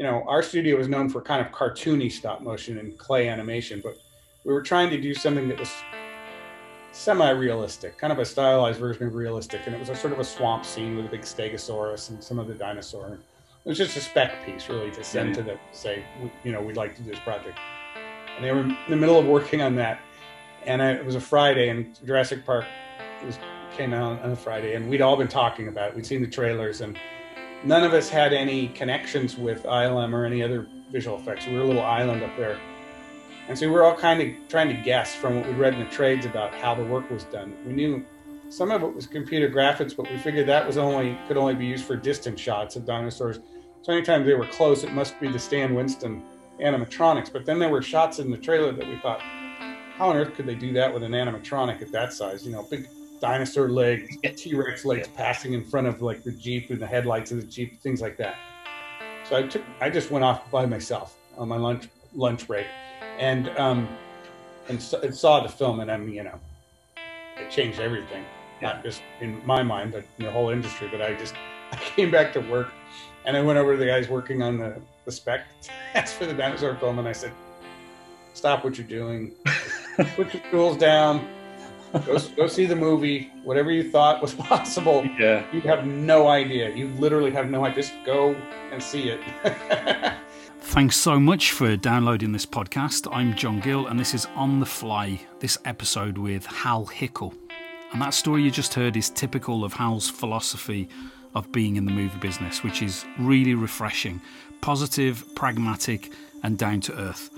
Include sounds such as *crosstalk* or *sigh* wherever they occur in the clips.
you know, our studio was known for kind of cartoony stop motion and clay animation, but we were trying to do something that was semi-realistic, kind of a stylized version of realistic, and it was a sort of a swamp scene with a big stegosaurus and some of the dinosaur. It was just a spec piece, really, to send to them, say, you know, we'd like to do this project. And they were in the middle of working on that, and I, it was a Friday, and Jurassic Park was, came out on a Friday, and we'd all been talking about it. We'd seen the trailers, and none of us had any connections with ILM or any other visual effects. We were a little island up there and so we were all kind of trying to guess from what we read in the trades about how the work was done. We knew some of it was computer graphics, but we figured that was only could only be used for distant shots of dinosaurs. So anytime they were close, it must be the Stan Winston animatronics. But then there were shots in the trailer that we thought, how on earth could they do that with an animatronic at that size? You know, big dinosaur *laughs* legs, T Rex legs passing in front of like the Jeep and the headlights of the Jeep, things like that. So I took, I just went off by myself on my lunch lunch break and um, and, and saw the film, and I mean, you know, it changed everything, not just in my mind, but in the whole industry. But I just *laughs* I came back to work, and I went over to the guys working on the the spec *laughs* test for the dinosaur film, and I said, "Stop what you're doing, put your tools down." Go, go see the movie. Whatever you thought was *laughs* possible, yeah, you have no idea. You literally have no idea. Just go and see it. *laughs* Thanks so much for downloading this podcast. I'm John Gill, and this is On the Fly, this episode with Hal Hickel. And that story you just heard is typical of Hal's philosophy of being in the movie business, which is really refreshing, positive, pragmatic, and down to earth.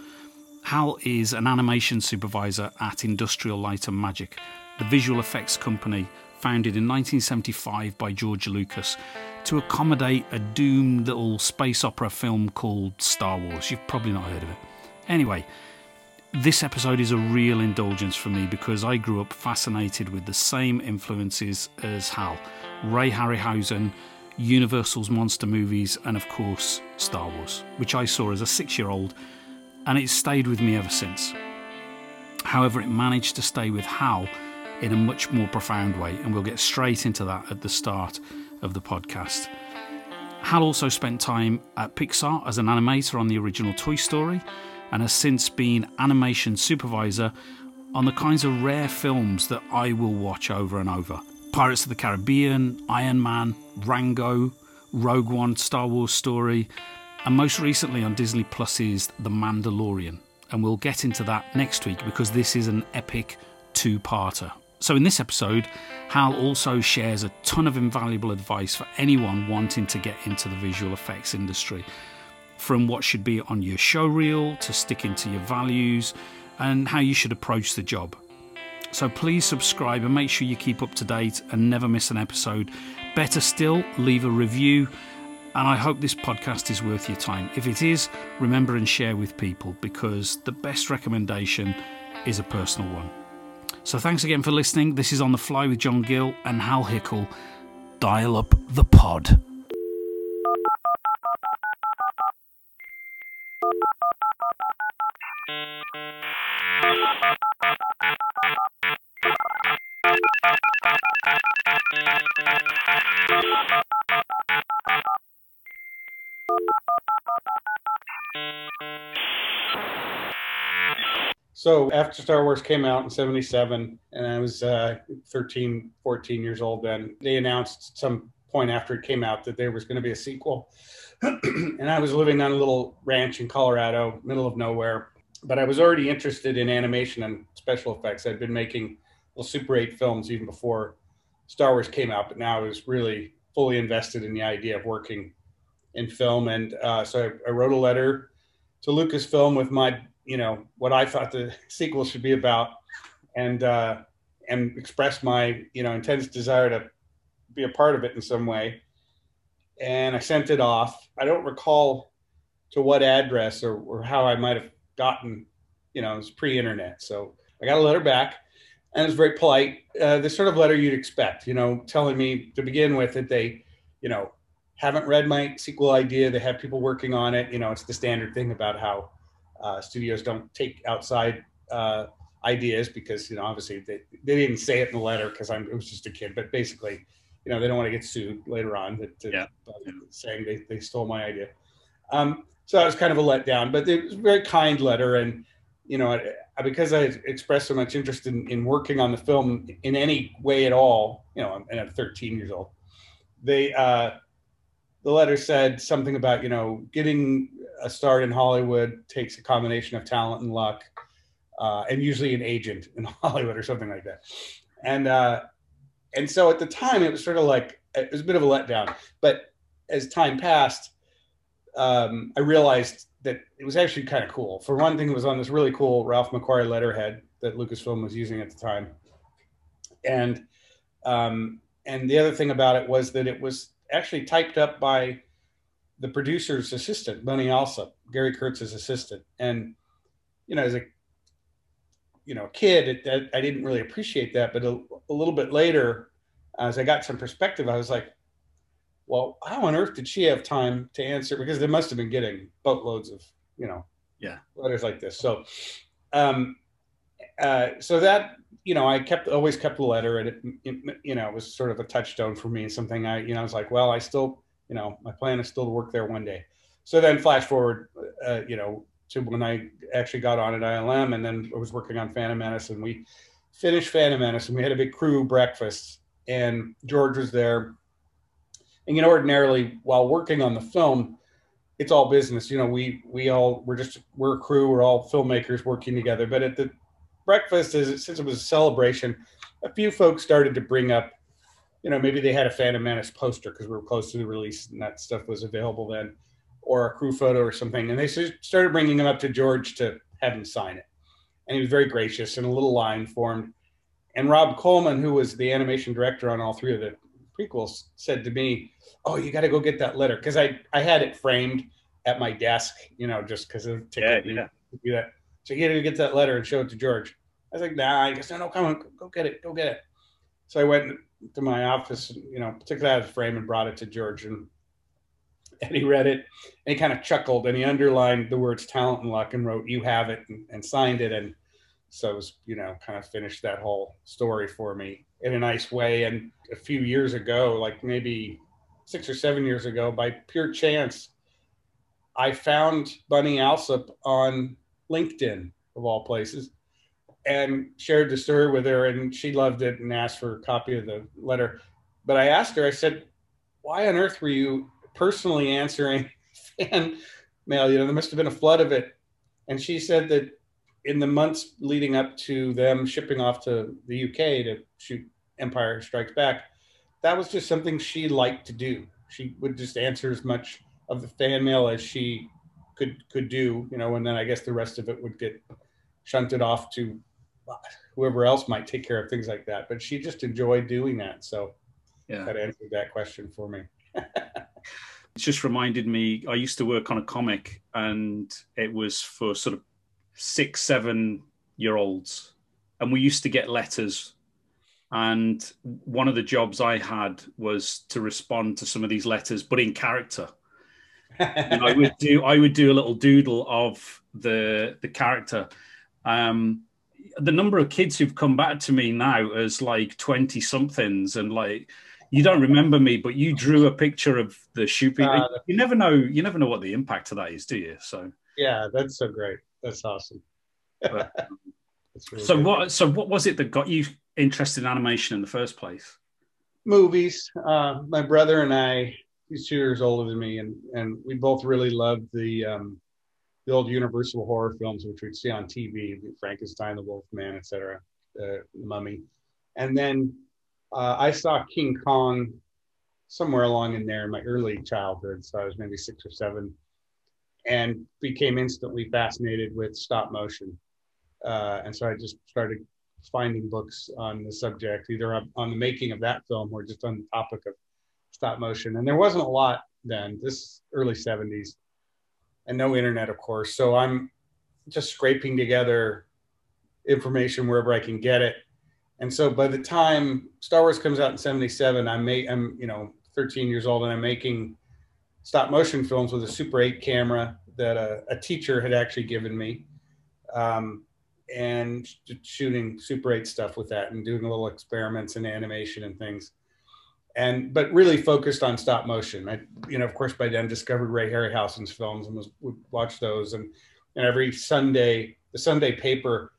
Hal is an animation supervisor at Industrial Light and Magic, the visual effects company founded in 1975 by George Lucas to accommodate a doomed little space opera film called Star Wars. You've probably not heard of it. Anyway, this episode is a real indulgence for me because I grew up fascinated with the same influences as Hal Ray Harryhausen, Universal's monster movies, and of course, Star Wars, which I saw as a six year old, and it's stayed with me ever since. However, it managed to stay with Hal in a much more profound way, and we'll get straight into that at the start of the podcast. Hal also spent time at Pixar as an animator on the original Toy Story and has since been animation supervisor on the kinds of rare films that I will watch over and over Pirates of the Caribbean, Iron Man, Rango, Rogue One, Star Wars Story, and most recently on Disney Plus's The Mandalorian. And we'll get into that next week because this is an epic two parter. So, in this episode, Hal also shares a ton of invaluable advice for anyone wanting to get into the visual effects industry. From what should be on your show reel to sticking to your values and how you should approach the job. So, please subscribe and make sure you keep up to date and never miss an episode. Better still, leave a review. And I hope this podcast is worth your time. If it is, remember and share with people because the best recommendation is a personal one. So thanks again for listening. This is On the Fly with John Gill and Hal Hickel. Dial up the pod. So after Star Wars came out in 77, and I was uh, 13, 14 years old then, they announced some point after it came out that there was going to be a sequel. *clears throat* and I was living on a little ranch in Colorado, middle of nowhere. But I was already interested in animation and special effects. I'd been making little Super 8 films even before Star Wars came out, but now I was really fully invested in the idea of working in film. And uh, so I, I wrote a letter to Lucasfilm with my you know what I thought the *laughs* sequel should be about, and uh, and express my you know intense desire to be a part of it in some way. And I sent it off. I don't recall to what address or, or how I might have gotten, you know, it was pre-internet. So I got a letter back, and it was very polite. Uh, the sort of letter you'd expect, you know, telling me to begin with that they, you know, haven't read my sequel idea. They have people working on it. You know, it's the standard thing about how uh, studios don't take outside uh, ideas because you know obviously they, they didn't say it in the letter because I'm it was just a kid, but basically you know they don't want to get sued later on that, yeah. saying they, they stole my idea. Um, so that was kind of a letdown. But it was a very kind letter, and you know, because I expressed so much interest in, in working on the film in any way at all, you know, and I'm 13 years old, they uh, the letter said something about you know getting a start in Hollywood takes a combination of talent and luck, uh, and usually an agent in *laughs* Hollywood or something like that. And uh, and so at the time, it was sort of like it was a bit of a letdown. But as time passed, um, I realized that it was actually kind of cool. For one thing, it was on this really cool Ralph McQuarrie letterhead that Lucasfilm was using at the time, and um, and the other thing about it was that it was actually typed up by the producer's assistant, Bunny Alsup, Gary Kurtz's assistant, and you know, as a you know kid, it, it, I didn't really appreciate that, but a, a little bit later, as I got some perspective, I was like, well, how on earth did she have time to answer? Because they must have been getting boatloads of, you know, yeah, letters like this. So, um, uh, so that you know, I kept always kept the letter, and it, it, you know, it was sort of a touchstone for me, and something I, you know, I was like, well, I still, you know, my plan is still to work there one day. So then, flash forward, uh, you know, to when I actually got on at ILM, and then I was working on Phantom Menace, and we finished Phantom Menace, and we had a big crew breakfast, and George was there. And you know, ordinarily while working on the film, it's all business. You know, we we all we're just we're a crew, we're all filmmakers working together. But at the breakfast, is since it was a celebration, a few folks started to bring up, you know, maybe they had a Phantom Menace poster because we were close to the release and that stuff was available then, or a crew photo or something. And they started bringing them up to George to have him sign it. And he was very gracious and a little line formed. And Rob Coleman, who was the animation director on all three of the prequels, said to me, "Oh, you got to go get that letter," because I I had it framed at my desk, you know, just because of yeah, yeah. to do that. So you got to get that letter and show it to George. I was like, Nah. I guess no, no, come on, go get it, go get it. So I went to my office, and, you know, took it out of the frame and brought it to George, and and he read it, and he kind of chuckled, and he underlined the words "talent and luck" and wrote "you have it" and, and signed it, and so it was, you know, kind of finished that whole story for me in a nice way. And a few years ago, like maybe six or seven years ago, by pure chance, I found Bunny Alsup on LinkedIn, of all places, and shared the story with her. And she loved it and asked for a copy of the letter. But I asked her, I said, why on earth were you personally answering *laughs* fan mail? You know, there must have been a flood of it. And she said that in the months leading up to them shipping off to the UK to shoot Empire Strikes Back, that was just something she liked to do. She would just answer as much of the fan mail as she could could do, you know, and then I guess the rest of it would get shunted off to whoever else might take care of things like that. But she just enjoyed doing that. So yeah. that answered that question for me. *laughs* it just reminded me I used to work on a comic and it was for sort of six, seven year olds, and we used to get letters. And one of the jobs I had was to respond to some of these letters, but in character. I would do I would do a little doodle of the the character. Um, the number of kids who've come back to me now as like 20 somethings and like you don't remember me but you drew a picture of the shooting uh, you never know you never know what the impact of that is do you so yeah that's so great that's awesome. But, *laughs* really so good. what? So what was it that got you interested in animation in the first place? Movies. Uh, my brother and I. He's two years older than me, and and we both really loved the um, the old Universal horror films, which we'd see on TV, Frankenstein, the Wolf Man, etc., uh, the Mummy, and then uh, I saw King Kong somewhere along in there in my early childhood. So I was maybe six or seven, and became instantly fascinated with stop motion. Uh, and so I just started finding books on the subject, either on, the making of that film or just on the topic of stop motion. And there wasn't a lot then, this early 70s, and no internet, of course. So I'm just scraping together information wherever I can get it. And so by the time Star Wars comes out in 77, I'm, I'm you know, 13 years old and I'm making stop motion films with a Super 8 camera that a, a teacher had actually given me, um, and shooting Super 8 stuff with that and doing little experiments in animation and things. And but really focused on stop motion. I, you know, of course, by then discovered Ray Harryhausen's films and was would watch those. And, and every Sunday, the Sunday paper,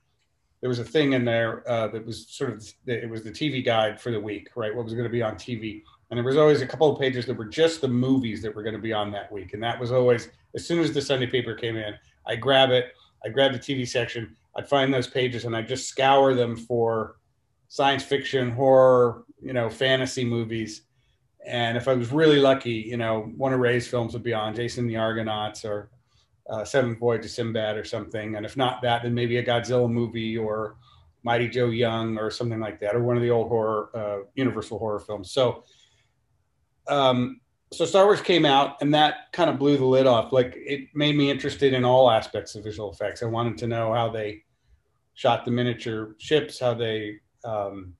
there was a thing in there uh, that was sort of it was the TV guide for the week, right? What was going to be on TV, and there was always a couple of pages that were just the movies that were going to be on that week, and that was always as soon as the Sunday paper came in, I grab it, I grab the TV section, I'd find those pages, and I just scour them for science fiction, horror, you know, fantasy movies. And if I was really lucky, you know, one of Ray's films would be on Jason the Argonauts or uh, Seventh Voyage of Sinbad or something. And if not that, then maybe a Godzilla movie or Mighty Joe Young or something like that, or one of the old horror, uh, Universal horror films. So, um, so Star Wars came out, and that kind of blew the lid off. Like it made me interested in all aspects of visual effects. I wanted to know how they shot the miniature ships, how they um,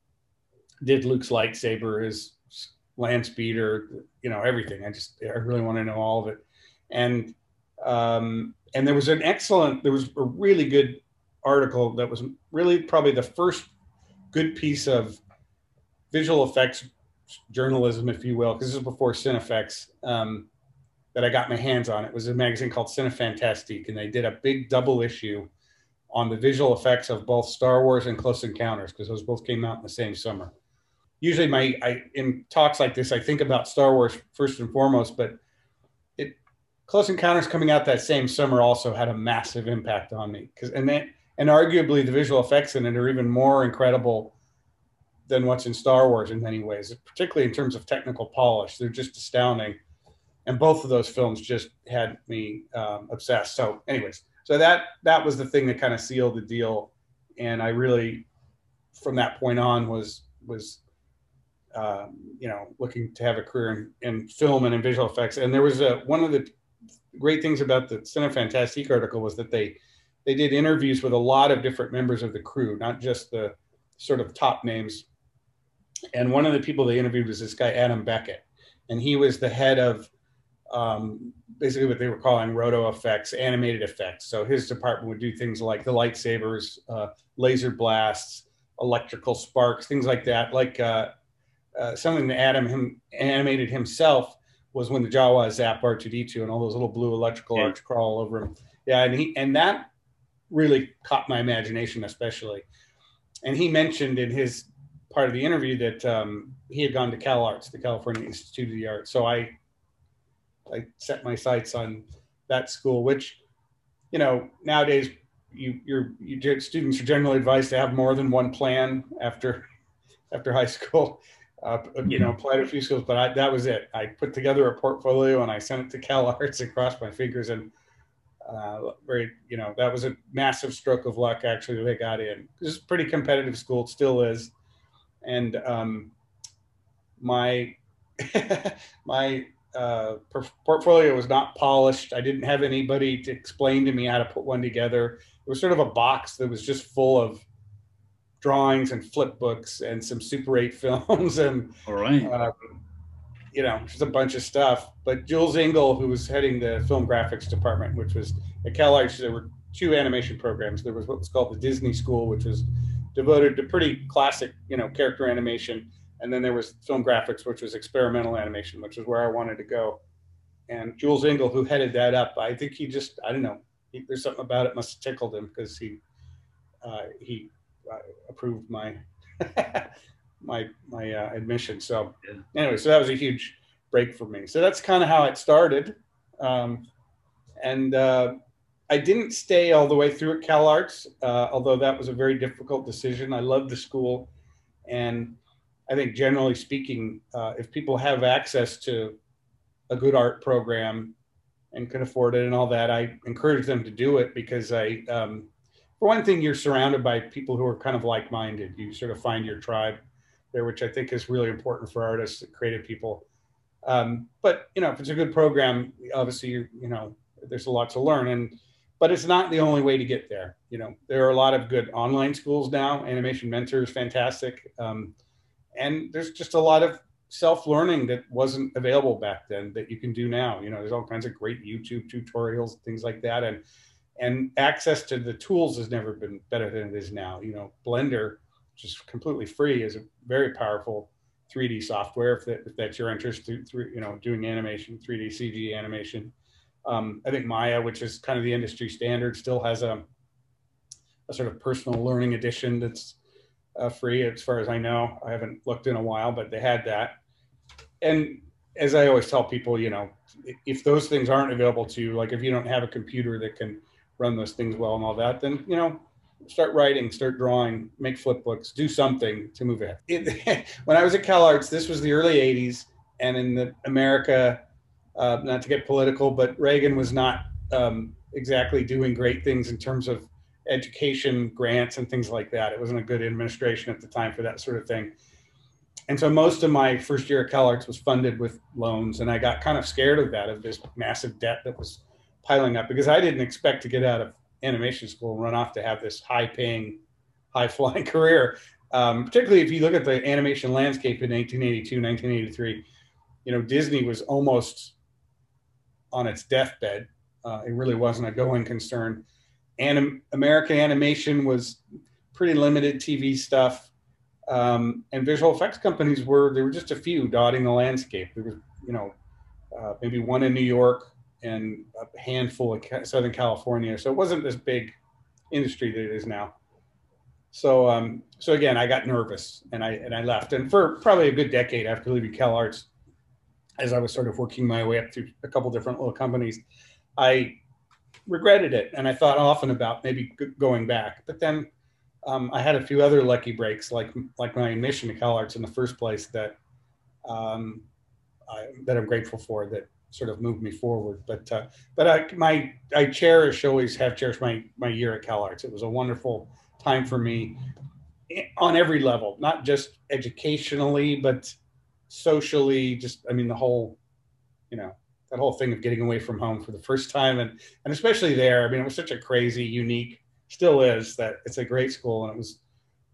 did Luke's lightsaber, his land speeder, you know, everything. I just, I really want to know all of it. And, um, and there was an excellent, there was a really good article that was really probably the first good piece of visual effects journalism, if you will, because this was before Cinefex, um, that I got my hands on. It was a magazine called Cinefantastique, and they did a big double issue on the visual effects of both Star Wars and Close Encounters because those both came out in the same summer. Usually, my I, in talks like this, I think about Star Wars first and foremost, but it Close Encounters coming out that same summer also had a massive impact on me because and then and arguably the visual effects in it are even more incredible than what's in Star Wars in many ways, particularly in terms of technical polish. They're just astounding, and both of those films just had me um, obsessed. So, anyways so that that was the thing that kind of sealed the deal and i really from that point on was was um, you know looking to have a career in, in, film and in visual effects and there was a one of the great things about the Cinefantastique article was that they they did interviews with a lot of different members of the crew not just the sort of top names and one of the people they interviewed was this guy adam beckett and he was the head of um, basically what they were calling roto effects, animated effects. So his department would do things like the lightsabers, uh, laser blasts, electrical sparks, things like that. Like uh, uh, something that Adam him, animated himself was when the Jawa zapped R2D2 and all those little blue electrical yeah. arcs crawl over him. Yeah, and he and that really caught my imagination, especially. And he mentioned in his part of the interview that um, he had gone to Cal Arts, the California Institute of the Arts. So I I set my sights on that school, which, you know, nowadays you your you, students are generally advised to have more than one plan after *laughs* after high school. Uh, you know, applied a few schools, but I, that was it. I put together a portfolio and I sent it to Cal *laughs* Arts and crossed my fingers. And uh, very, you know, that was a massive stroke of luck. Actually, that they got in. This is a pretty competitive school, it still is. And um, my *laughs* my uh, portfolio was not polished. I didn't have anybody to explain to me how to put one together. It was sort of a box that was just full of drawings and flip books and some Super 8 films *laughs* and all right, uh, you know, just a bunch of stuff. But Jules Engel, who was heading the film graphics department, which was at Cal Arts, there were two animation programs. There was what was called the Disney School, which was devoted to pretty classic, you know, character animation and then there was film graphics, which was experimental animation, which is where I wanted to go. And Jules Engel, who headed that up, I think he just, I don't know, he, there's something about it must have tickled him because he uh, he approved my *laughs* my my uh, admission. So yeah. anyway, so that was a huge break for me. So that's kind of how it started. Um, and uh, I didn't stay all the way through at Cal Arts, uh, although that was a very difficult decision. I loved the school, and I think generally speaking, uh, if people have access to a good art program and can afford it and all that, I encourage them to do it because I, um, for one thing, you're surrounded by people who are kind of like-minded. You sort of find your tribe there, which I think is really important for artists, creative people. Um, but you know, if it's a good program, obviously, you you know, there's a lot to learn, and but it's not the only way to get there. You know, there are a lot of good online schools now. Animation Mentor is fantastic. Um, and there's just a lot of self-learning that wasn't available back then that you can do now you know there's all kinds of great youtube tutorials things like that and and access to the tools has never been better than it is now you know blender which is completely free is a very powerful 3D software if, that, if that's your interest through, you know doing animation, 3D CG animation. Um, I think Maya, which is kind of the industry standard, still has a, a sort of personal learning edition that's uh, free as far as I know. I haven't looked in a while, but they had that. And as I always tell people, you know, if those things aren't available to you, like if you don't have a computer that can run those things well and all that, then you know, start writing, start drawing, make flip books, do something to move ahead. *laughs* It, when I was at CalArts, this was the early '80s, and in the America, uh, not to get political, but Reagan was not um, exactly doing great things in terms of education grants and things like that. It wasn't a good administration at the time for that sort of thing. And so most of my first year at CalArts was funded with loans, and I got kind of scared of that, of this massive debt that was piling up, because I didn't expect to get out of animation school and run off to have this high-paying, high-flying *laughs* career. Um, particularly if you look at the animation landscape in 1982, 1983, you know, Disney was almost on its deathbed. Uh, it really wasn't a going concern. Anim- American animation was pretty limited TV stuff. Um, and visual effects companies were, there were just a few dotting the landscape. There was, you know, uh, maybe one in New York and a handful of Southern California. So it wasn't this big industry that it is now. So, um, so again, I got nervous and I, and I left. And for probably a good decade after leaving Cal Arts, as I was sort of working my way up through a couple different little companies, I regretted it. And I thought often about maybe going back, but then um, I had a few other lucky breaks, like like my admission to CalArts in the first place, that um, I, that I'm grateful for. That sort of moved me forward. But uh, but I, my I cherish always have cherished my my year at CalArts. It was a wonderful time for me eh, on every level, not just educationally, but socially. Just I mean the whole, you know, that whole thing of getting away from home for the first time, and and especially there. I mean, it was such a crazy, unique, still is that it's a great school, and it was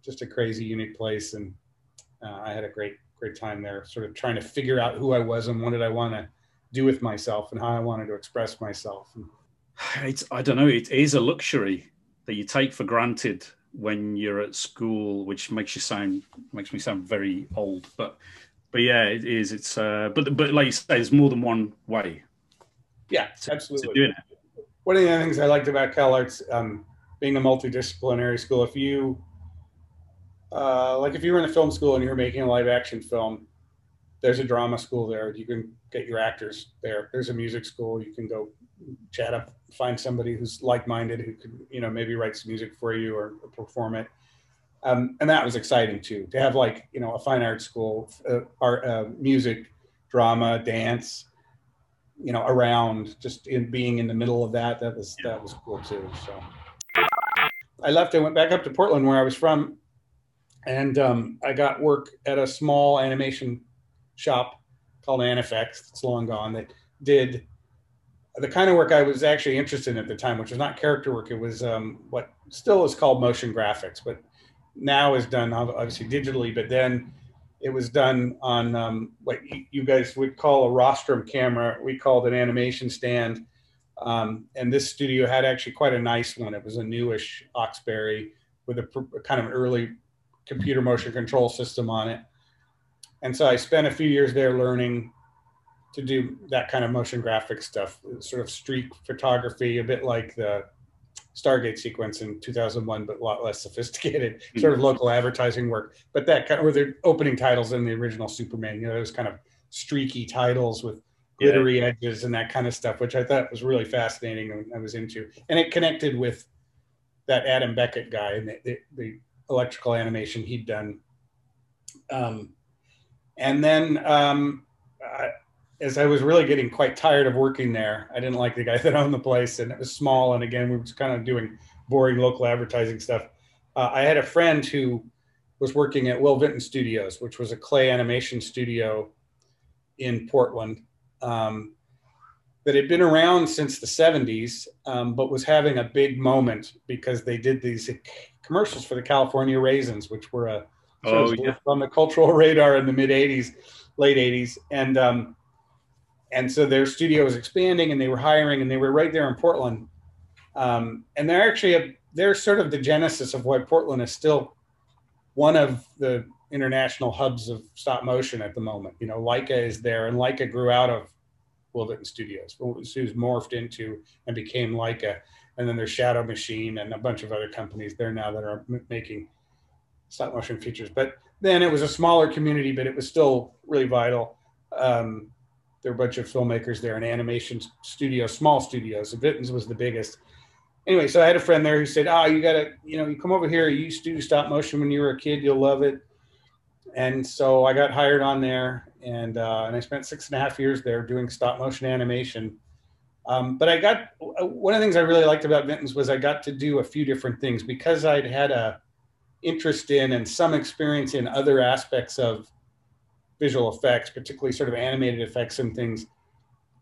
just a crazy, unique place, and uh, I had a great great time there, sort of trying to figure out who I was and what did I want to do with myself and how I wanted to express myself. It's I don't know. It is a luxury that you take for granted when you're at school, which makes you sound makes me sound very old. But but yeah, it is. It's uh, but but like you say, there's more than one way. Yeah, to, absolutely. To doing it. One of the things I liked about CalArts, um, being a multidisciplinary school, if you uh, like if you were in a film school and you were making a live action film, there's a drama school there. You can get your actors there. There's a music school. You can go chat up, find somebody who's like-minded who could, you know, maybe write some music for you or, or perform it. Um, and that was exciting too, to have like, you know, a fine art school, uh, art, uh, music, drama, dance, you know, around just in being in the middle of that. That was, that was cool too. So I left, I went back up to Portland where I was from and um, I got work at a small animation shop called Anifex. It's long gone. That did the kind of work I was actually interested in at the time, which was not character work. It was um, what still is called motion graphics, but now is done obviously digitally. But then it was done on um, what you guys would call a rostrum camera. We called an animation stand. Um, and this studio had actually quite a nice one. It was a newish Oxberry with a, a kind of early computer motion control system on it. And so I spent a few years there learning to do that kind of motion graphic stuff, sort of streak photography, a bit like the Stargate sequence in 2001, but a lot less sophisticated, *laughs* sort of local advertising work. But that kind of were the opening titles in the original Superman, you know, those kind of streaky titles with glittery yeah. edges and that kind of stuff, which I thought was really fascinating and I was into. And it connected with that Adam Beckett guy and the, the, the electrical animation he'd done. Um, and then um, I, as I was really getting quite tired of working there, I didn't like the guy *laughs* that owned the place, and it was small. And again, we were kind of doing boring local advertising stuff. Uh, I had a friend who was working at Will Vinton Studios, which was a clay animation studio in Portland um, that had been around since the 70s, um, but was having a big moment because they did these commercials for the California Raisins, which were a oh, yeah. on the cultural *laughs* radar in the mid 80s, late 80s. And, um, and so their studio was expanding and they were hiring and they were right there in Portland. Um, and they're actually, a, they're sort of the genesis of why Portland is still one of the international hubs of stop motion at the moment. You know, Laika is there, and Laika grew out of Will Vinton Studios. Studios morphed into and became Laika, and then there's Shadow Machine and a bunch of other companies there now that are m- making stop motion features. But then it was a smaller community, but it was still really vital. Um, there were a bunch of filmmakers there and animation studios, small studios. Vinton's was the biggest. Anyway, so I had a friend there who said, "Oh, you gotta, you know, you come over here. You used to do stop motion when you were a kid. You'll love it." And so I got hired on there, and uh, and I spent six and a half years there doing stop motion animation. Um, but I got one of the things I really liked about Vinton's was I got to do a few different things because I'd had a interest in and some experience in other aspects of visual effects, particularly sort of animated effects and things.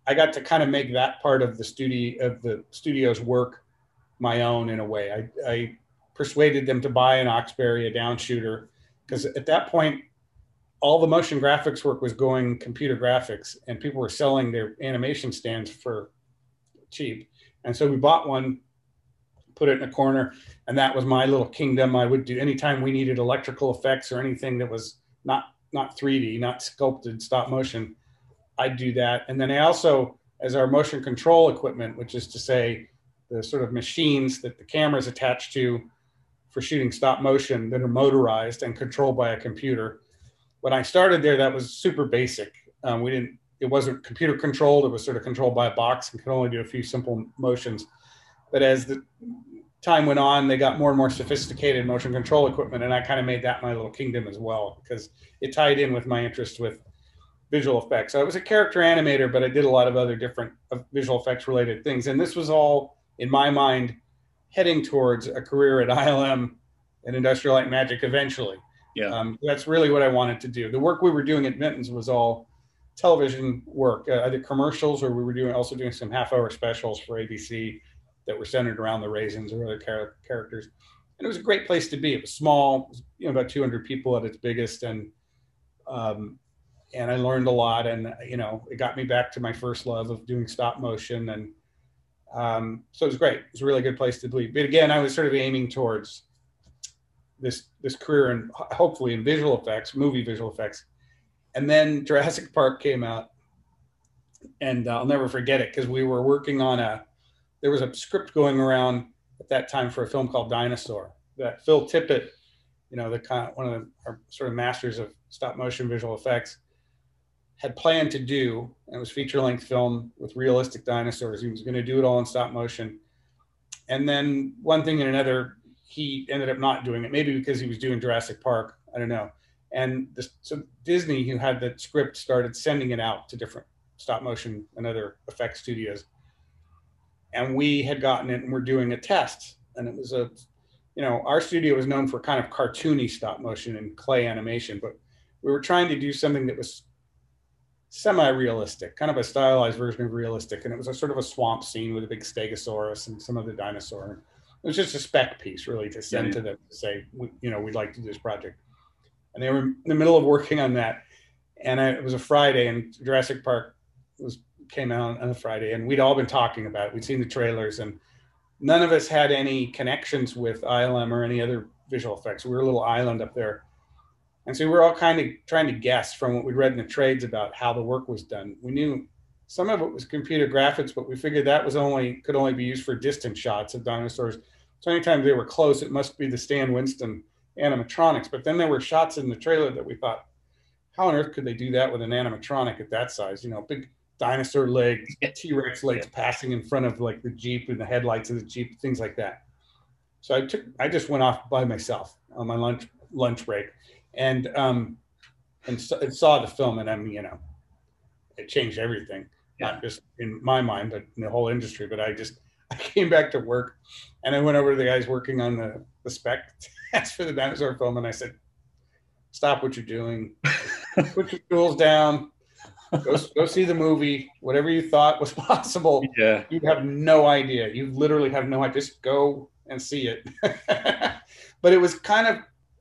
I got to kind of make that part of the studio of the studio's work my own in a way. I, I persuaded them to buy an Oxberry, a downshooter, because at that point, all the motion graphics work was going computer graphics, and people were selling their animation stands for cheap. And so we bought one, put it in a corner, and that was my little kingdom. I would do anytime we needed electrical effects or anything that was not not 3D, not sculpted stop motion. I'd do that, and then I also, as our motion control equipment, which is to say, the sort of machines that the camera is attached to for shooting stop motion that are motorized and controlled by a computer. When I started there, that was super basic. Um, we didn't, it wasn't computer controlled. It was sort of controlled by a box and could only do a few simple motions. But as the time went on, they got more and more sophisticated motion control equipment, and I kind of made that my little kingdom as well because it tied in with my interest with visual effects. So I was a character animator, but I did a lot of other different visual effects related things, and this was all in my mind heading towards a career at ILM and Industrial Light Magic eventually. Yeah, um, that's really what I wanted to do. The work we were doing at Vinton's was all television work, uh, either commercials or we were doing also doing some half-hour specials for ABC that were centered around the raisins or other char- characters. And it was a great place to be. It was small, you know, about 200 people at its biggest, and um, and I learned a lot. And you know, it got me back to my first love of doing stop motion, and um, so it was great. It was a really good place to be. But again, I was sort of aiming towards this this career and hopefully in visual effects, movie visual effects. And then Jurassic Park came out, and I'll never forget it because we were working on a there was a script going around at that time for a film called Dinosaur that Phil Tippett, you know, the kind of, one of the our sort of masters of stop motion visual effects, had planned to do. And it was feature length film with realistic dinosaurs. He was going to do it all in stop motion. And then one thing and another, he ended up not doing it. Maybe because he was doing Jurassic Park. I don't know. And so Disney, who had the script, started sending it out to different stop motion and other effects studios and we had gotten it and we're doing a test. And it was a you know our studio was known for kind of cartoony stop motion and clay animation but we were trying to do something that was semi-realistic kind of a stylized version of realistic. And it was a sort of a swamp scene with a big stegosaurus and some of the dinosaur. It was just a spec piece really to send yeah. to them to say you know we'd like to do this project. And they were in the middle of working on that. And I, it was a friday and jurassic park was came out on a Friday, and we'd all been talking about it. We'd seen the trailers, and none of us had any connections with ILM or any other visual effects. We were a little island up there. And so we were all kind of trying to guess from what we'd read in the trades about how the work was done. We knew some of it was computer graphics, but we figured that was only could only be used for distant shots of dinosaurs. So anytime they were close, it must be the Stan Winston animatronics. But then there were shots in the trailer that we thought, how on earth could they do that with an animatronic at that size? You know, big dinosaur legs, T Rex legs yeah. passing in front of like the Jeep and the headlights of the Jeep, things like that. So I took, I just went off by myself on my lunch lunch break, and um, and, so, and saw the film, and I mean, you know, it changed everything, yeah. not just in my mind, but in the whole industry. But I just, *laughs* I came back to work, and I went over to the guys working on the the spec *laughs* test for the dinosaur film, and I said, "Stop what you're doing, *laughs* put your tools down." Go, go see the movie. Whatever you thought was *laughs* possible, yeah, you have no idea. You literally have no idea. Just go and see it. *laughs* but it was kind of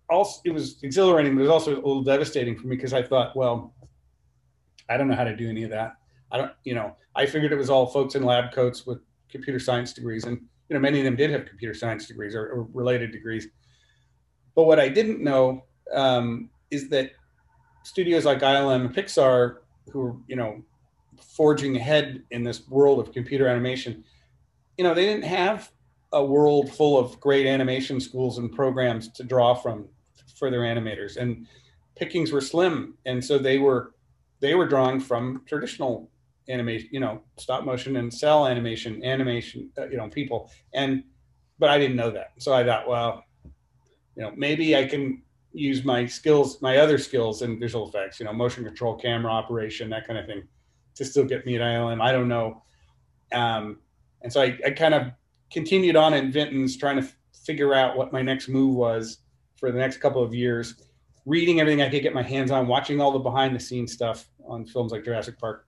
also it was exhilarating, but it was also a little devastating for me because I thought, well, I don't know how to do any of that. I don't, you know, I figured it was all folks in lab coats with computer science degrees, and you know, many of them did have computer science degrees or, or related degrees. But what I didn't know um, is that studios like ILM and Pixar, who are you know forging ahead in this world of computer animation, you know, they didn't have a world full of great animation schools and programs to draw from for their animators, and pickings were slim, and so they were they were drawing from traditional animation, you know, stop motion and cel animation, animation, uh, you know, people, and but I didn't know that, so I thought, well, you know, maybe I can use my skills, my other skills in visual effects, you know, motion control, camera operation, that kind of thing, to still get me at ILM. I don't know. Um, and so I, I kind of continued on in Vinton's trying to f- figure out what my next move was for the next couple of years, reading everything I could get my hands on, watching all the behind the scenes stuff on films like Jurassic Park.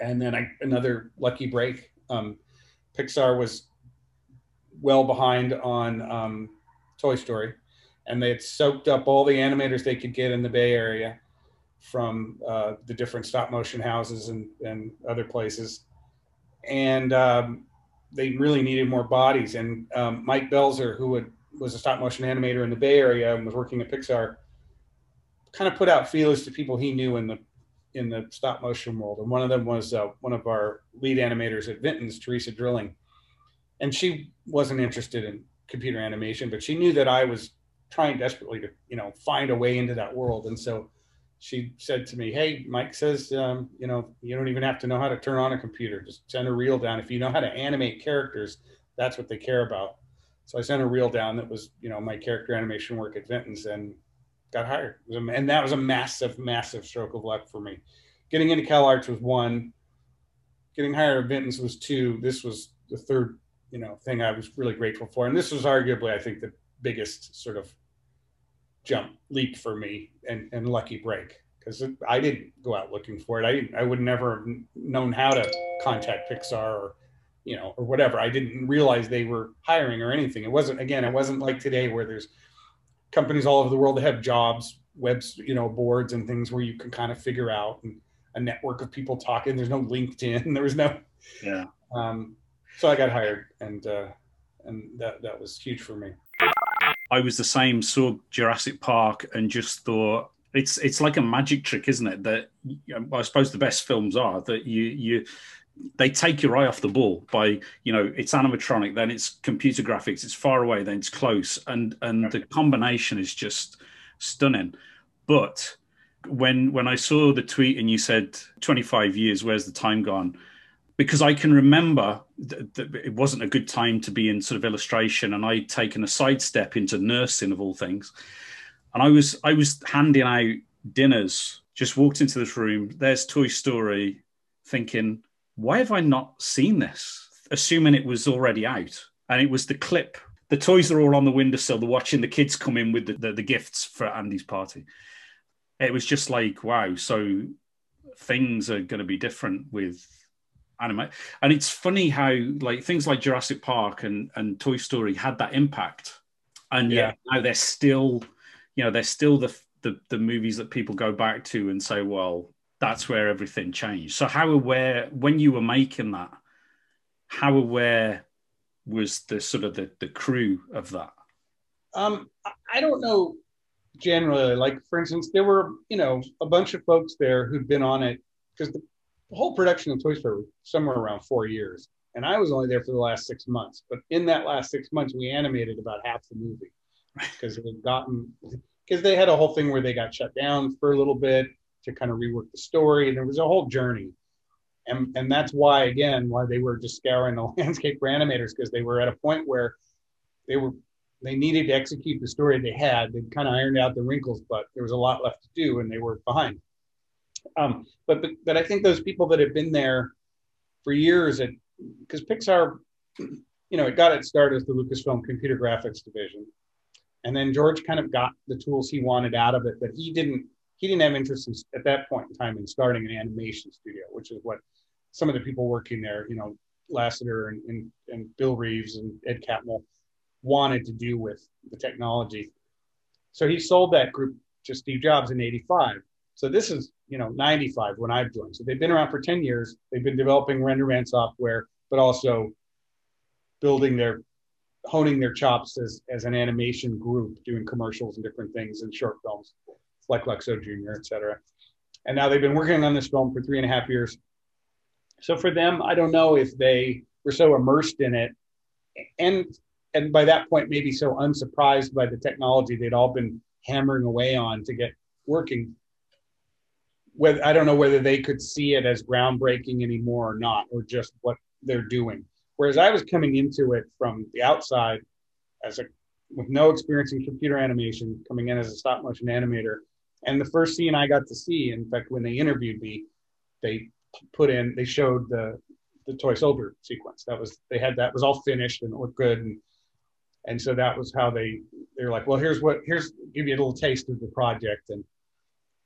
And then I, another lucky break. Um, Pixar was well behind on um, Toy Story and they had soaked up all the animators they could get in the Bay Area from uh, the different stop motion houses and, and other places. And um, they really needed more bodies. And um, Mike Belzer, who had, was a stop motion animator in the Bay Area and was working at Pixar, kind of put out feelers to people he knew in the in the stop motion world. And one of them was uh, one of our lead animators at Vinton's, Teresa Drilling. And she wasn't interested in computer animation, but she knew that I was trying desperately to you know find a way into that world. And so she said to me hey mike says um, you know you don't even have to know how to turn on a computer. Just send a reel down. If you know how to animate characters that's what they care about. So i sent a reel down that was you know my character animation work at vinton's and got hired. And that was a massive massive stroke of luck for me. Getting into cal arts was one. Getting hired at vinton's was two. This was the third you know thing i was really grateful for. And this was arguably i think the biggest sort of jump leap for me and, and lucky break because I didn't go out looking for it. I didn't, I would never have known how to contact Pixar or, you know, or whatever. I didn't realize they were hiring or anything. It wasn't, again, it wasn't like today where there's companies all over the world that have jobs, webs, you know, boards and things where you can kind of figure out and a network of people talking. There's no LinkedIn. *laughs* There was no, yeah. Um, so I got hired and, uh, and that, that was huge for me. I was the same. Saw Jurassic Park and just thought it's it's like a magic trick, isn't it? That I suppose the best films are that you you they take your eye off the ball by you know it's animatronic, then it's computer graphics, it's far away, then it's close, and and the combination is just stunning. But when when I saw the tweet and you said 25 years, where's the time gone? Because I can remember that it wasn't a good time to be in sort of illustration, and I'd taken a sidestep into nursing of all things. And I was I was handing out dinners. Just walked into this room. There's Toy Story, thinking, why have I not seen this? Assuming it was already out, and it was the clip. The toys are all on the windowsill. They're watching the kids come in with the, the, the gifts for Andy's party. It was just like, wow. So things are going to be different with anime. And it's funny how like things like Jurassic Park and and Toy Story had that impact, and yeah, now they're still, you know, they're still the, the the movies that people go back to and say, well, that's where everything changed. So how aware when you were making that, how aware was the sort of the the crew of that? Um, I don't know generally. Like for instance, there were you know a bunch of folks there who'd been on it because the the whole production of Toy Story was somewhere around four years. And I was only there for the last six months. But in that last six months, we animated about half the movie *laughs* because they'd gotten, because they had a whole thing where they got shut down for a little bit to kind of rework the story. And there was a whole journey. And, and that's why, again, why they were just scouring the *laughs* landscape for animators because they were at a point where they were they needed to execute the story they had. They'd kind of ironed out the wrinkles, but there was a lot left to do, and they were behind. Um, but, but but I think those people that have been there for years, and because Pixar, *clears throat* you know, it got its start as the Lucasfilm Computer Graphics division, and then George kind of got the tools he wanted out of it, but he didn't he didn't have interest in, at that point in time in starting an animation studio, which is what some of the people working there, you know, Lasseter and, and, and Bill Reeves and Ed Catmull wanted to do with the technology. So he sold that group to Steve Jobs in 85. So this is, you know, 95 when I've joined. So they've been around for 10 years. They've been developing RenderMan software, but also building their honing their chops as, as an animation group, doing commercials and different things and short films, like Luxo Jr., et cetera. And now they've been working on this film for three and a half years. So for them, I don't know if they were so immersed in it and and by that point maybe so unsurprised by the technology they'd all been hammering away on to get working whether I don't know whether they could see it as groundbreaking anymore or not, or just what they're doing. Whereas I was coming into it from the outside as a with no experience in computer animation, coming in as a stop motion animator. And the first scene I got to see, in fact, when they interviewed me, they put in, they showed the the toy soldier sequence. That was they had that was all finished and it looked good, and and so that was how they they're like, well, here's what here's give you a little taste of the project, and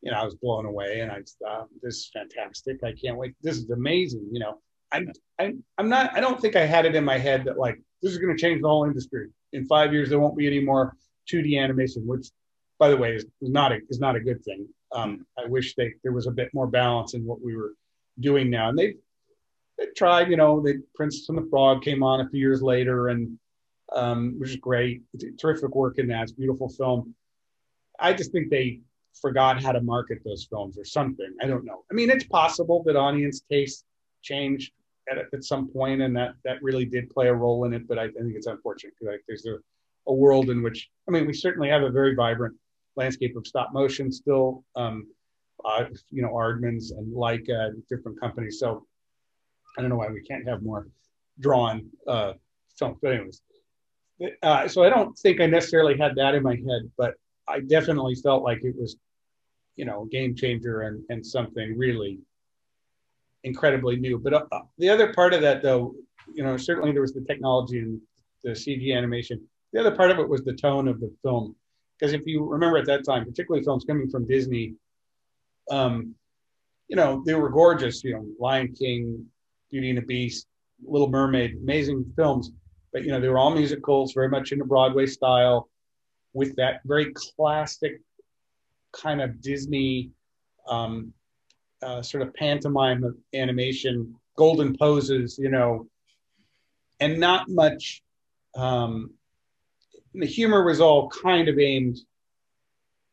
you know I was blown away, and I thought this is fantastic. I can't wait. This is amazing. You know, I'm I'm I'm not. I don't think I had it in my head that like this is going to change the whole industry. In five years, there won't be any more 2D animation, which, by the way, is not a is not a good thing. Um, I wish they there was a bit more balance in what we were doing now, and they've they tried. You know, the Princess and the Frog came on a few years later, and um, which is great. Terrific work in that. It's beautiful film. I just think they forgot how to market those films or something. I don't know. I mean, it's possible that audience taste changed at, at some point, and that that really did play a role in it. But I, I think it's unfortunate because like, there's a, a world in which I mean, we certainly have a very vibrant landscape of stop motion still. Um, uh, you know, Aardman's and Laika, different companies. So I don't know why we can't have more drawn uh, films. But anyways, uh, so I don't think I necessarily had that in my head, but I definitely felt like it was, you know, a game changer and, and something really incredibly new. But uh, the other part of that, though, you know, certainly there was the technology and the CG animation. The other part of it was the tone of the film. Because if you remember at that time, particularly films coming from Disney, um, you know, they were gorgeous. You know, Lion King, Beauty and the Beast, Little Mermaid, amazing films. But you know, they were all musicals, very much in the Broadway style, with that very classic kind of Disney um, uh, sort of pantomime animation, golden poses, you know, and not much. Um, the humor was all kind of aimed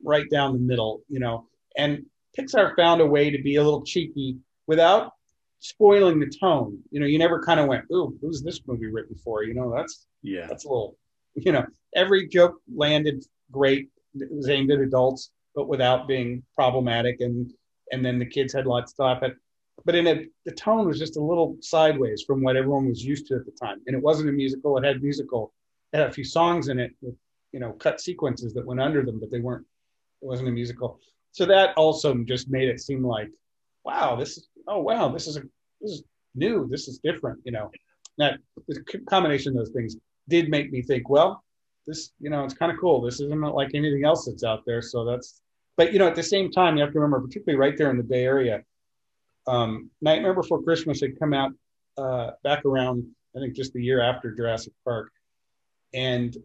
right down the middle, you know, and Pixar found a way to be a little cheeky without spoiling the tone. You know, you never kind of went, "Ooh, who's this movie written for?" You know, that's yeah, that's a little, *laughs* you know, every joke landed great. It was aimed at adults, but without being problematic, and and then the kids had lots to laugh at. But in it, the tone was just a little sideways from what everyone was used to at the time, and it wasn't a musical. It had musical, it had a few songs in it with you know cut sequences that went under them, but they weren't. It wasn't a musical. So that also just made it seem like, wow, this is oh wow, this is a this is new, this is different, you know. That the combination of those things did make me think, well, this, you know, it's kind of cool. This isn't like anything else that's out there. So that's, but you know, at the same time, you have to remember, particularly right there in the Bay Area, um, Nightmare Before Christmas had come out uh, back around, I think, just the year after Jurassic Park, and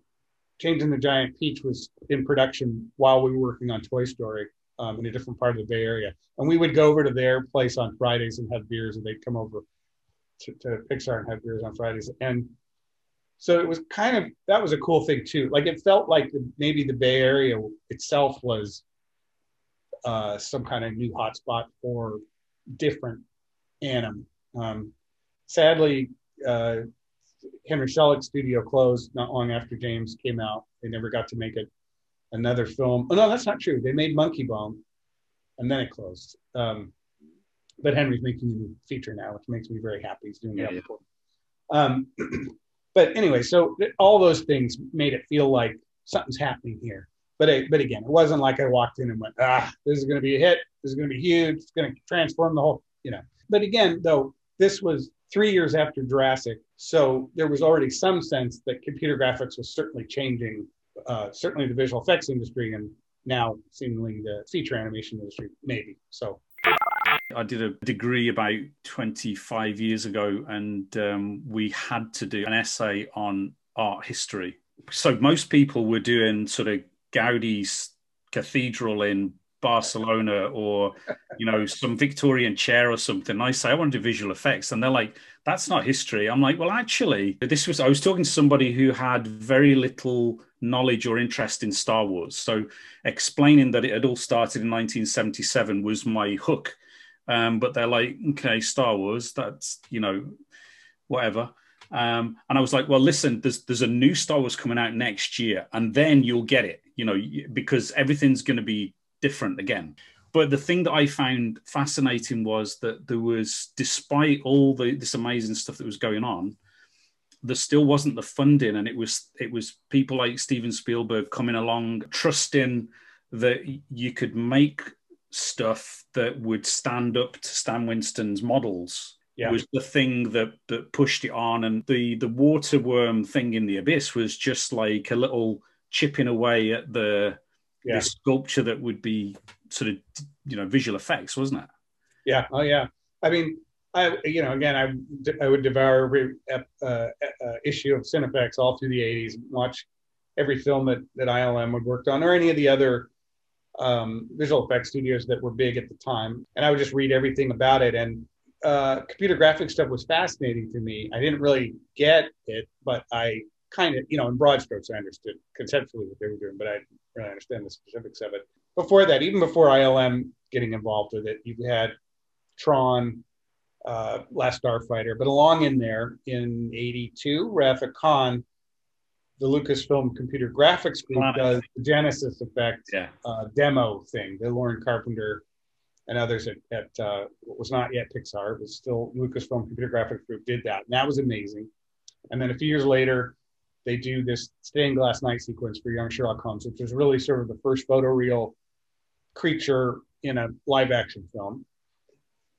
and the Giant Peach was in production while we were working on Toy Story um, in a different part of the Bay Area. And we would go over to their place on Fridays and have beers, and they'd come over to, to Pixar and have beers on Fridays. And so it was kind of that was a cool thing too. Like it felt like the, maybe the Bay Area itself was uh, some kind of new hotspot for different anim. Um, sadly, uh, Henry Selick's studio closed not long after James came out. They never got to make it another film. Oh no, that's not true. They made Monkey Bone, and then it closed. Um, but Henry's making a new feature now, which makes me very happy. He's doing yeah, that. Yeah. Um, *clears throat* but anyway, so all those things made it feel like something's happening here. But it, but again, it wasn't like I walked in and went, ah, this is going to be a hit. This is going to be huge. It's going to transform the whole, you know. But again, though, this was three years after Jurassic, so there was already some sense that computer graphics was certainly changing uh, certainly the visual effects industry and now seemingly the feature animation industry, maybe. So I did a degree about 25 years ago, and um, we had to do an essay on art history. So most people were doing sort of Gaudi's cathedral in Barcelona or you know some Victorian chair or something. I say I want to do visual effects, and they're like, "That's not history." I'm like, "Well, actually, this was." I was talking to somebody who had very little knowledge or interest in Star Wars, so explaining that it had all started in 1977 was my hook. Um, but they're like, "Okay, Star Wars, that's you know, whatever." Um, and I was like, well, listen, there's there's a new Star Wars coming out next year, and then you'll get it, you know, because everything's going to be different again. But the thing that I found fascinating was that there was, despite all the, this amazing stuff that was going on, there still wasn't the funding, and it was it was people like Steven Spielberg coming along, trusting that you could make stuff that would stand up to Stan Winston's models yeah. was the thing that that pushed it on, and the the water worm thing in the abyss was just like a little chipping away at the, yeah. the sculpture that would be sort of you know visual effects, wasn't it? Yeah. Oh yeah. I mean, I you know again I I would devour every uh, uh, issue of Cinefex all through the '80s, watch every film that that ILM had worked on, or any of the other um, visual effects studios that were big at the time, and I would just read everything about it and uh, computer graphics stuff was fascinating to me. I didn't really get it, but I kind of, you know, in broad strokes, I understood conceptually what they were doing, but I didn't really understand the specifics of it. Before that, even before ILM getting involved with it, you had Tron, uh, Last Starfighter, but along in there in '82, Wrath of Khan, the Lucasfilm Computer Graphics Group, does the Genesis Effect yeah. uh, demo thing, the Loren Carpenter and others at, at uh, what was not yet Pixar, but still Lucasfilm Computer Graphics Group did that. And that was amazing. And then a few years later, they do this stained glass knight sequence for Young Sherlock Holmes, which was really sort of the first photoreal creature in a live action film.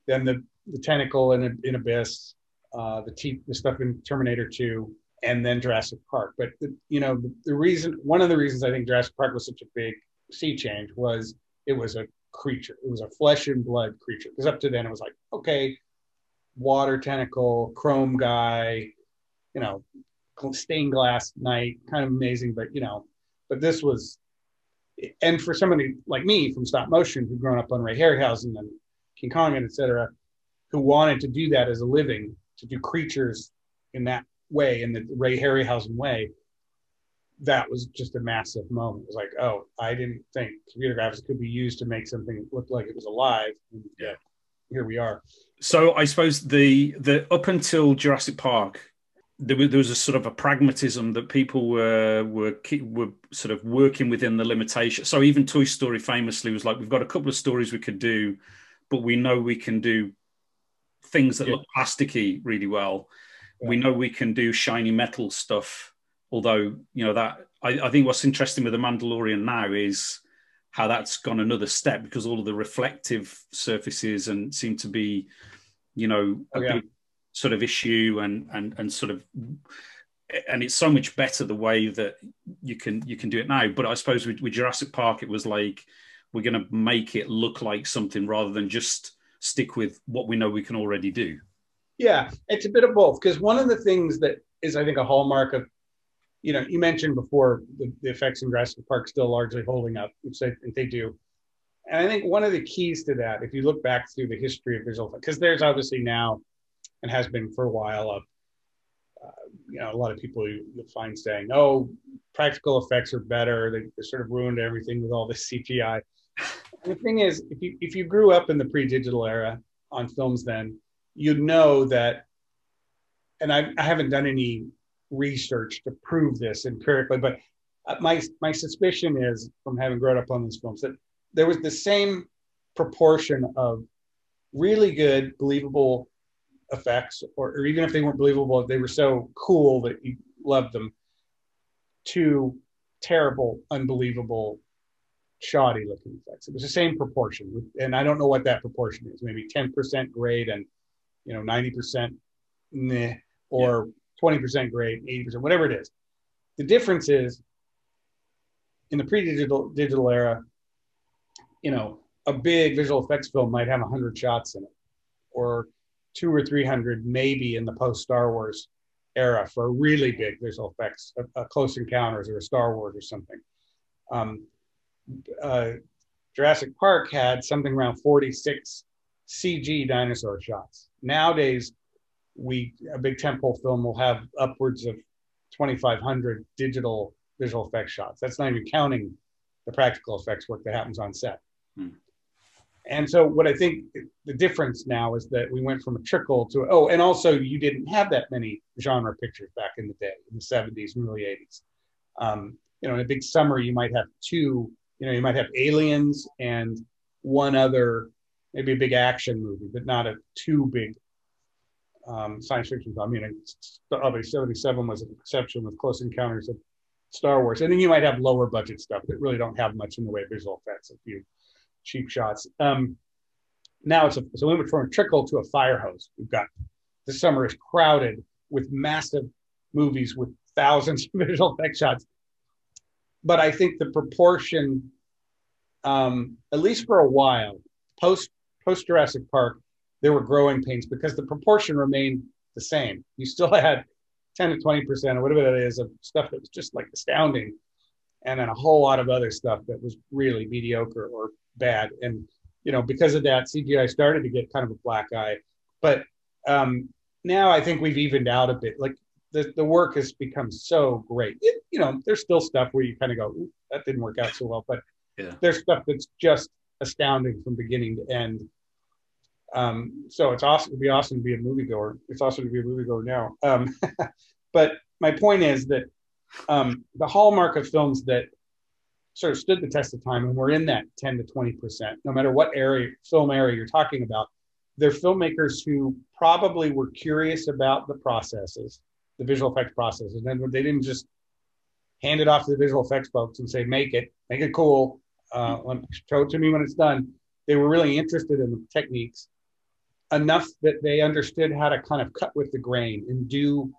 Then the, the tentacle in, in Abyss, uh, the, te- the stuff in Terminator 2, and then Jurassic Park. But, the, you know, the, the reason, one of the reasons I think Jurassic Park was such a big sea change was it was a creature. It was a flesh and blood creature. Because up to then it was like, okay, water tentacle, chrome guy, you know, stained glass knight, kind of amazing. But you know, but this was, and for somebody like me from stop motion who'd grown up on Ray Harryhausen and King Kong and etc., who wanted to do that as a living, to do creatures in that way, in the Ray Harryhausen way, that was just a massive moment. It was like, oh, I didn't think computer graphics could be used to make something look like it was alive. And yeah, here we are. So I suppose the the up until Jurassic Park, there was, there was a sort of a pragmatism that people were were were sort of working within the limitation. So even Toy Story famously was like, we've got a couple of stories we could do, but we know we can do things that yeah. look plasticky really well. We know we can do shiny metal stuff although you know that I, I, think what's interesting with the Mandalorian now is how that's gone another step because all of the reflective surfaces and seem to be, you know, a oh, yeah. big sort of issue and and and sort of and it's so much better the way that you can you can do it now. But I suppose with, with Jurassic Park, it was like we're going to make it look like something rather than just stick with what we know we can already do. Yeah, it's a bit of both because one of the things that is I think a hallmark of you know, you mentioned before the, the effects in Jurassic Park still largely holding up, which they, they do. And I think one of the keys to that, if you look back through the history of visual because there's obviously now and has been for a while of, uh, you know, a lot of people you, will find saying, oh, practical effects are better. They, they sort of ruined everything with all this. And the thing is, if you if you grew up in the pre-digital era on films, then you'd know that. And I, I haven't done any research to prove this empirically, but my my suspicion is from having grown up on these films that there was the same proportion of really good, believable effects, or, or even if they weren't believable, they were so cool that you loved them, to terrible, unbelievable, shoddy looking effects. It was the same proportion, and I don't know what that proportion is. Maybe ten percent great and you know ninety percent meh, or 20% grade, 80%, whatever it is. The difference is in the pre-digital digital era, you know, a big visual effects film might have 100 shots in it, or two or 300 maybe in the post Star Wars era for a really big visual effects, a, a Close Encounters or a Star Wars or something. Um, uh, Jurassic Park had something around 46 CG dinosaur shots. Nowadays, we a big tentpole film will have upwards of 2,500 digital visual effects shots. That's not even counting the practical effects work that happens on set. Hmm. And so, what I think the difference now is that we went from a trickle to oh, and also you didn't have that many genre pictures back in the day in the 70s and early 80s. Um, you know, in a big summer, you might have two. You know, you might have Aliens and one other, maybe a big action movie, but not a too big um, science fiction. film. I mean, obviously, 77 was an exception with Close Encounters of Star Wars, and then you might have lower budget stuff that really don't have much in the way of visual effects. A few cheap shots. Um, now it's a so we went from a trickle to a fire hose. We've got the summer is crowded with massive movies with thousands of *laughs* visual effect shots. But I think the proportion, um, at least for a while, post post Jurassic Park, there were growing pains because the proportion remained the same. You still *laughs* had 10 to 20 percent or whatever that is of stuff that was just like astounding, and then a whole lot of other stuff that was really mediocre or bad. And you know, because of that, CGI started to get kind of a black eye. But um, now I think we've evened out a bit. Like the, the work has become so great. It, you know, there's still stuff where you kind of go, that didn't work out so well, but yeah. there's stuff that's just astounding from beginning to end. Um, so it's awesome. It'd be awesome to be a moviegoer. It's awesome to be a moviegoer now. Um, *laughs* but my point is that um, the hallmark of films that sort of stood the test of time and we're in that 10 to 20 percent no matter what area film area you're talking about they're filmmakers who probably were curious about the processes the visual effects processes and they didn't just hand it off to the visual effects folks and say make it make it cool uh, show it to me when it's done they were really interested in the techniques enough that they understood how to kind of cut with the grain and do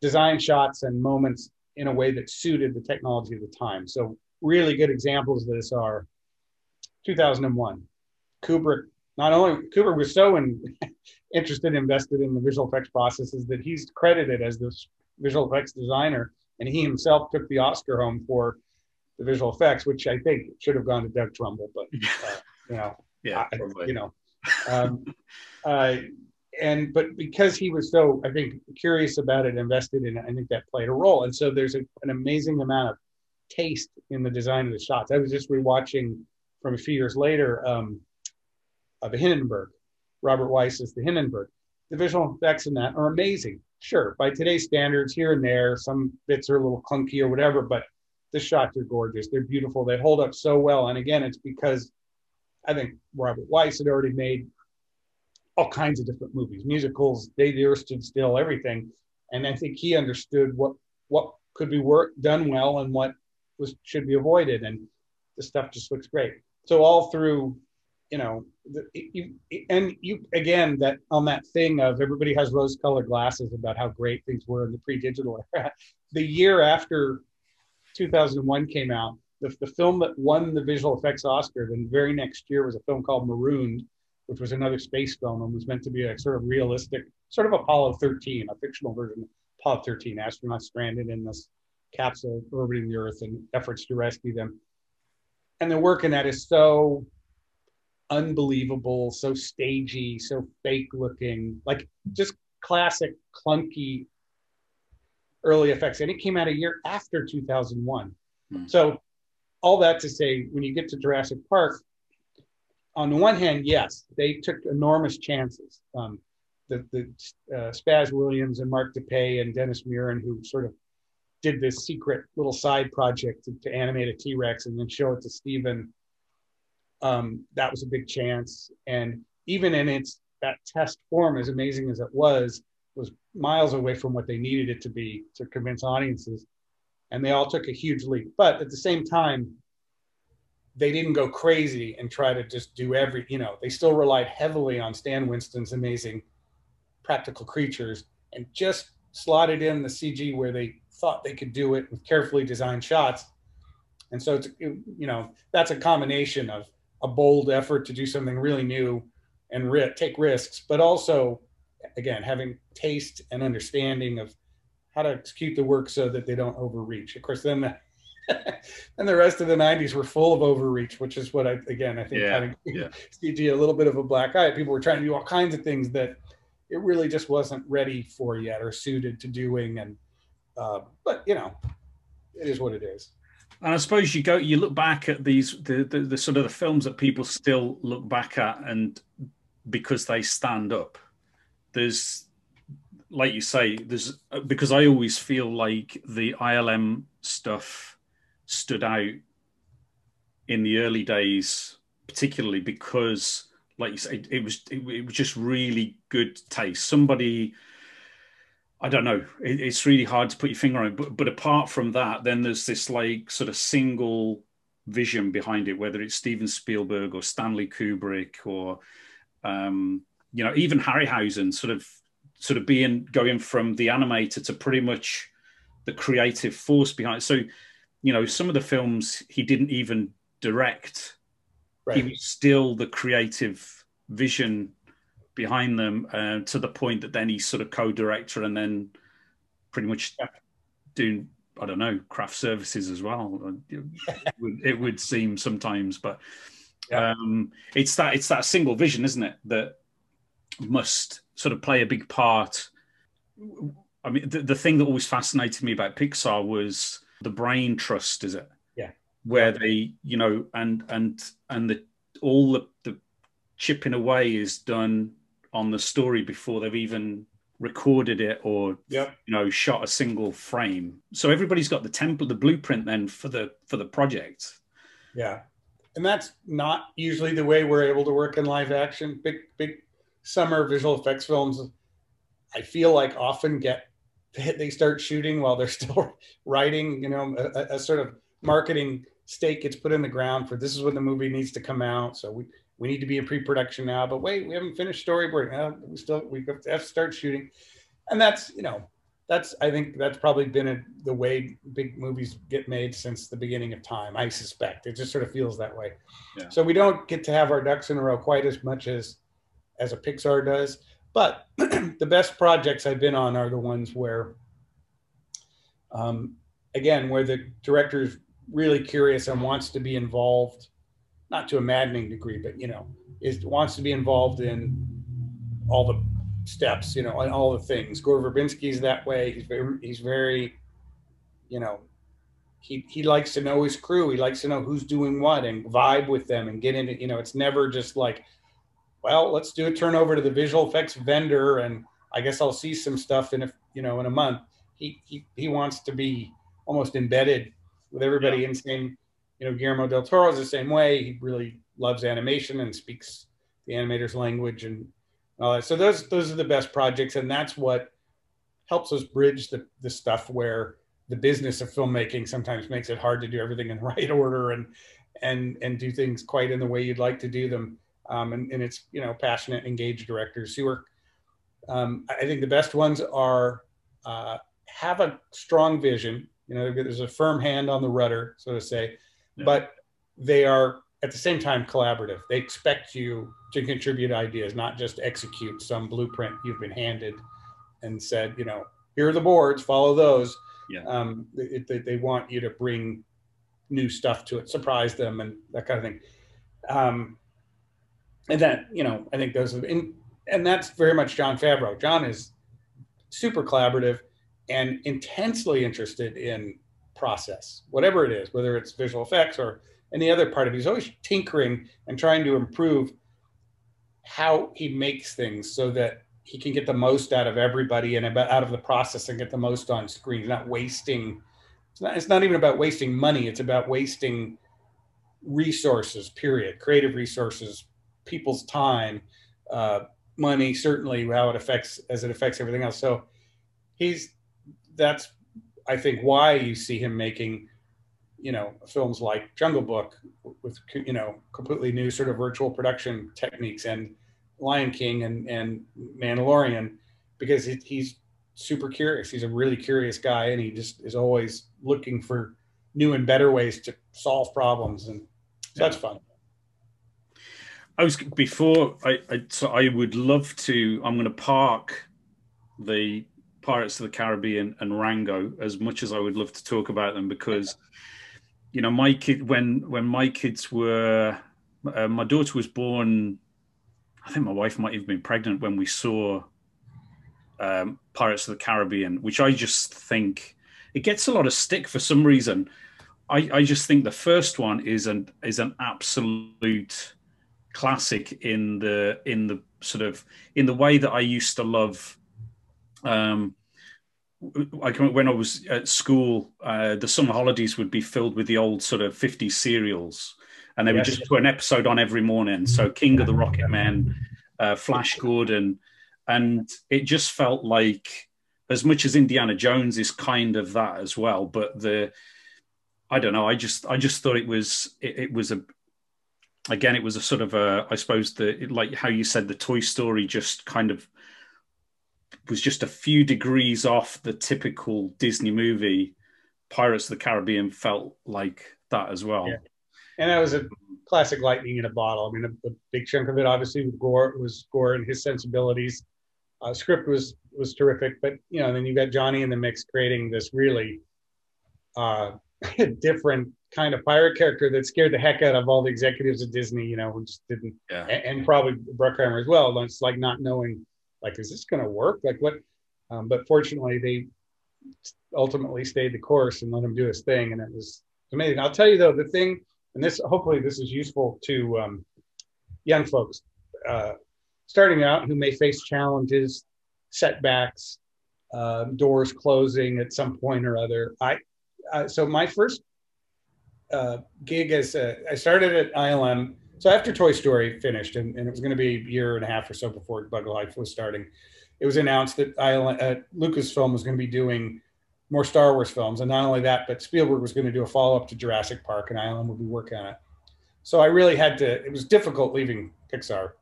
design shots and moments in a way that suited the technology of the time so really good examples of this are 2001. Kubrick, not only Kubrick was so in, *laughs* interested, invested in the visual effects processes that he's credited as the visual effects designer, and he himself took the Oscar home for the visual effects, which I think should have gone to Doug Trumbull, but *laughs* uh, you know, yeah, I, you know, um, *laughs* uh, and but because he was so, I think, curious about it, invested in it, I think that played a role. And so there's a, an amazing amount of taste in the design of the shots. I was just rewatching from a few years later um, uh, the Hindenburg. Robert Wise is the Hindenburg. The visual effects in that are amazing. Sure, by today's standards, here and there, some bits are a little clunky or whatever, but the shots are gorgeous. They're beautiful. They hold up so well. And again, it's because I think Robert Wise had already made all kinds of different movies, musicals, Day the Earth Stood Still, everything. And I think he understood what what could be work done well and what was should be avoided, and the stuff just looks great. So all through, you know, the, you, and you again that on that thing of everybody has rose-colored glasses about how great things were in the pre-digital era. *laughs* The year after 2001 came out, the, the film that won the visual effects Oscar, then the very next year was a film called Marooned, which was another space film and was meant to be a sort of realistic, sort of Apollo 13, a fictional version of Apollo 13, astronauts stranded in this capsule orbiting the Earth and efforts to rescue them. And the work in that is so unbelievable, so stagey, so fake looking, like just classic clunky early effects. And it came out a year after 2001. Mm. So, all that to say, when you get to Jurassic Park, on the one hand, yes, they took enormous chances. Um, the the uh, Spaz Williams and Mark Dippé and Dennis Muren, who sort of did this secret little side project to, to animate a T Rex and then show it to Steven. Um, that was a big chance. And even in its that test form, as amazing as it was, was miles away from what they needed it to be to convince audiences. And they all took a huge leap. But at the same time, they didn't go crazy and try to just do every, you know, they still relied heavily on Stan Winston's amazing practical creatures and just slotted in the CG where they thought they could do it with carefully designed shots. And so it's you know that's a combination of a bold effort to do something really new and ri- take risks, but also again having taste and understanding of how to execute the work so that they don't overreach. Of course, then and *laughs* the rest of the 90s were full of overreach which is what i again i think Yeah, kind of *laughs* yeah. CG a little bit of a black eye people were trying to do all kinds of things that it really just wasn't ready for yet or suited to doing and uh, but you know it is what it is And I suppose you go, you look back at these, the, the, the sort of the films that people still look back at, and because they stand up, there's, like you say, there's because I always feel like the ILM stuff stood out in the early days, particularly because, like you say, it, was it, it was just really good taste. Somebody. I don't know. It, it's really hard to put your finger on. But, but apart from that, then there's this like sort of single vision behind it, whether it's Steven Spielberg or Stanley Kubrick or, um, you know, even Harryhausen sort of sort of being going from the animator to pretty much the creative force behind it. So, you know, some of the films he didn't even direct. He was still the creative vision behind them uh, to the point that then he's sort of co-director and then pretty much doing I don't know craft services as well. It would, it would seem sometimes, but Yeah. um, it's that it's that single vision, isn't it, that must sort of play a big part. I mean, the, the thing that always fascinated me about Pixar was the brain trust, is it? Yeah. Where they, you know, and and and the all the, the chipping away is done on the story before they've even recorded it or Yep. you know shot a single frame so everybody's got the template the blueprint then for the for the project Yeah. And that's not usually the way we're able to work in live action. Big, big summer visual effects films, I feel like often get, *laughs* they start shooting while they're *laughs* still writing, you know, a, a sort of marketing stake gets put in the ground for this is when the movie needs to come out. So we, we need to be in pre-production now, but wait, we haven't finished storyboarding. Uh, we still, we have to start shooting. And that's, you know, that's I think that's probably been a, the way big movies get made since the beginning of time. I suspect it just sort of feels that way. Yeah. So we don't get to have our ducks in a row quite as much as as a Pixar does. But *clears throat* the best projects I've been on are the ones where, um, again, where the director is really curious and wants to be involved, not to a maddening degree, but you know, is wants to be involved in all the steps, you know, and all the things. Gore Verbinski's that way. He's very, he's very, you know, he he likes to know his crew. He likes to know who's doing what and vibe with them and get into, you know, it's never just like, well, let's do a turnover to the visual effects vendor and I guess I'll see some stuff in a you know in a month. He he he wants to be almost embedded with everybody in same, you know, Guillermo del Toro is the same way. He really loves animation and speaks the animator's language and all that. So those those are the best projects, and that's what helps us bridge the the stuff where the business of filmmaking sometimes makes it hard to do everything in the *laughs* right order and and and do things quite in the way you'd like to do them. Um, and, and it's you know passionate, engaged directors who are. Um, I think the best ones are uh, have a strong vision. You know, there's a firm hand on the rudder, so to say, Yeah. but they are at the same time collaborative. They expect you to contribute ideas, not just execute some blueprint you've been handed and said, you know, here are the boards, follow those. Yeah. Um, they, they, they want you to bring new stuff to it, surprise them, and that kind of thing. Um, and that, you know, I think those, and, and that's very much Jon Favreau. Jon is super collaborative and intensely interested in process, whatever it is, whether it's visual effects or any other part of it. He's always tinkering and trying to improve how he makes things so that he can get the most out of everybody and about out of the process and get the most on screen. Not wasting. It's not, it's not even about wasting money. It's about wasting resources. Period. Creative resources, people's time, uh, money. Certainly, how it affects as it affects everything else. So he's that's I think why you see him making you know films like Jungle Book with you know completely new sort of virtual production techniques and Lion King and and Mandalorian because he, he's super curious. He's a really curious guy, and he just is always looking for new and better ways to solve problems, and so that's fun. I was before I, I so I would love to. I'm going to park the Pirates of the Caribbean and Rango as much as I would love to talk about them because you know, my kid when when my kids were, uh, my daughter was born. I think my wife might have been pregnant when we saw um, Pirates of the Caribbean, which I just think it gets a lot of stick for some reason. I, I just think the first one is an is an absolute classic in the in the sort of in the way that I used to love um, I can, when I was at school, uh, the summer holidays would be filled with the old sort of 50s serials, and they yes. would just put an episode on every morning. So King of the Rocket Men, uh, Flash Gordon, and it just felt like as much as Indiana Jones is kind of that as well, but the I don't know. I just I just thought it was it, it was a again it was a sort of a I suppose the like how you said the Toy Story just kind of was just a few degrees off the typical Disney movie. Pirates of the Caribbean felt like that as well. Yeah. And that was a classic lightning in a bottle. I mean, a, a big chunk of it obviously was Gore, was Gore and his sensibilities. Uh, script was was terrific, but you know, then you got Johnny in the mix creating this really uh, *laughs* different kind of pirate character that scared the heck out of all the executives at Disney. You know, who just didn't, yeah. and, and probably Bruckheimer as well. It's like not knowing like, is this going to work? Like, what? Um, but fortunately, they ultimately stayed the course and let him do his thing, and it was amazing. I'll tell you though, the thing, and this hopefully this is useful to um, young folks uh, starting out who may face challenges, setbacks, uh, doors closing at some point or other. I uh, so my first uh, gig as I started at ILM so after Toy Story finished, and, and it was going to be a year and a half or so before Bug Life was starting, it was announced that uh, Lucasfilm was going to be doing more Star Wars films, and not only that, but Spielberg was going to do a follow up to Jurassic Park, and ILM would be working on it. So I really had to. It was difficult leaving Pixar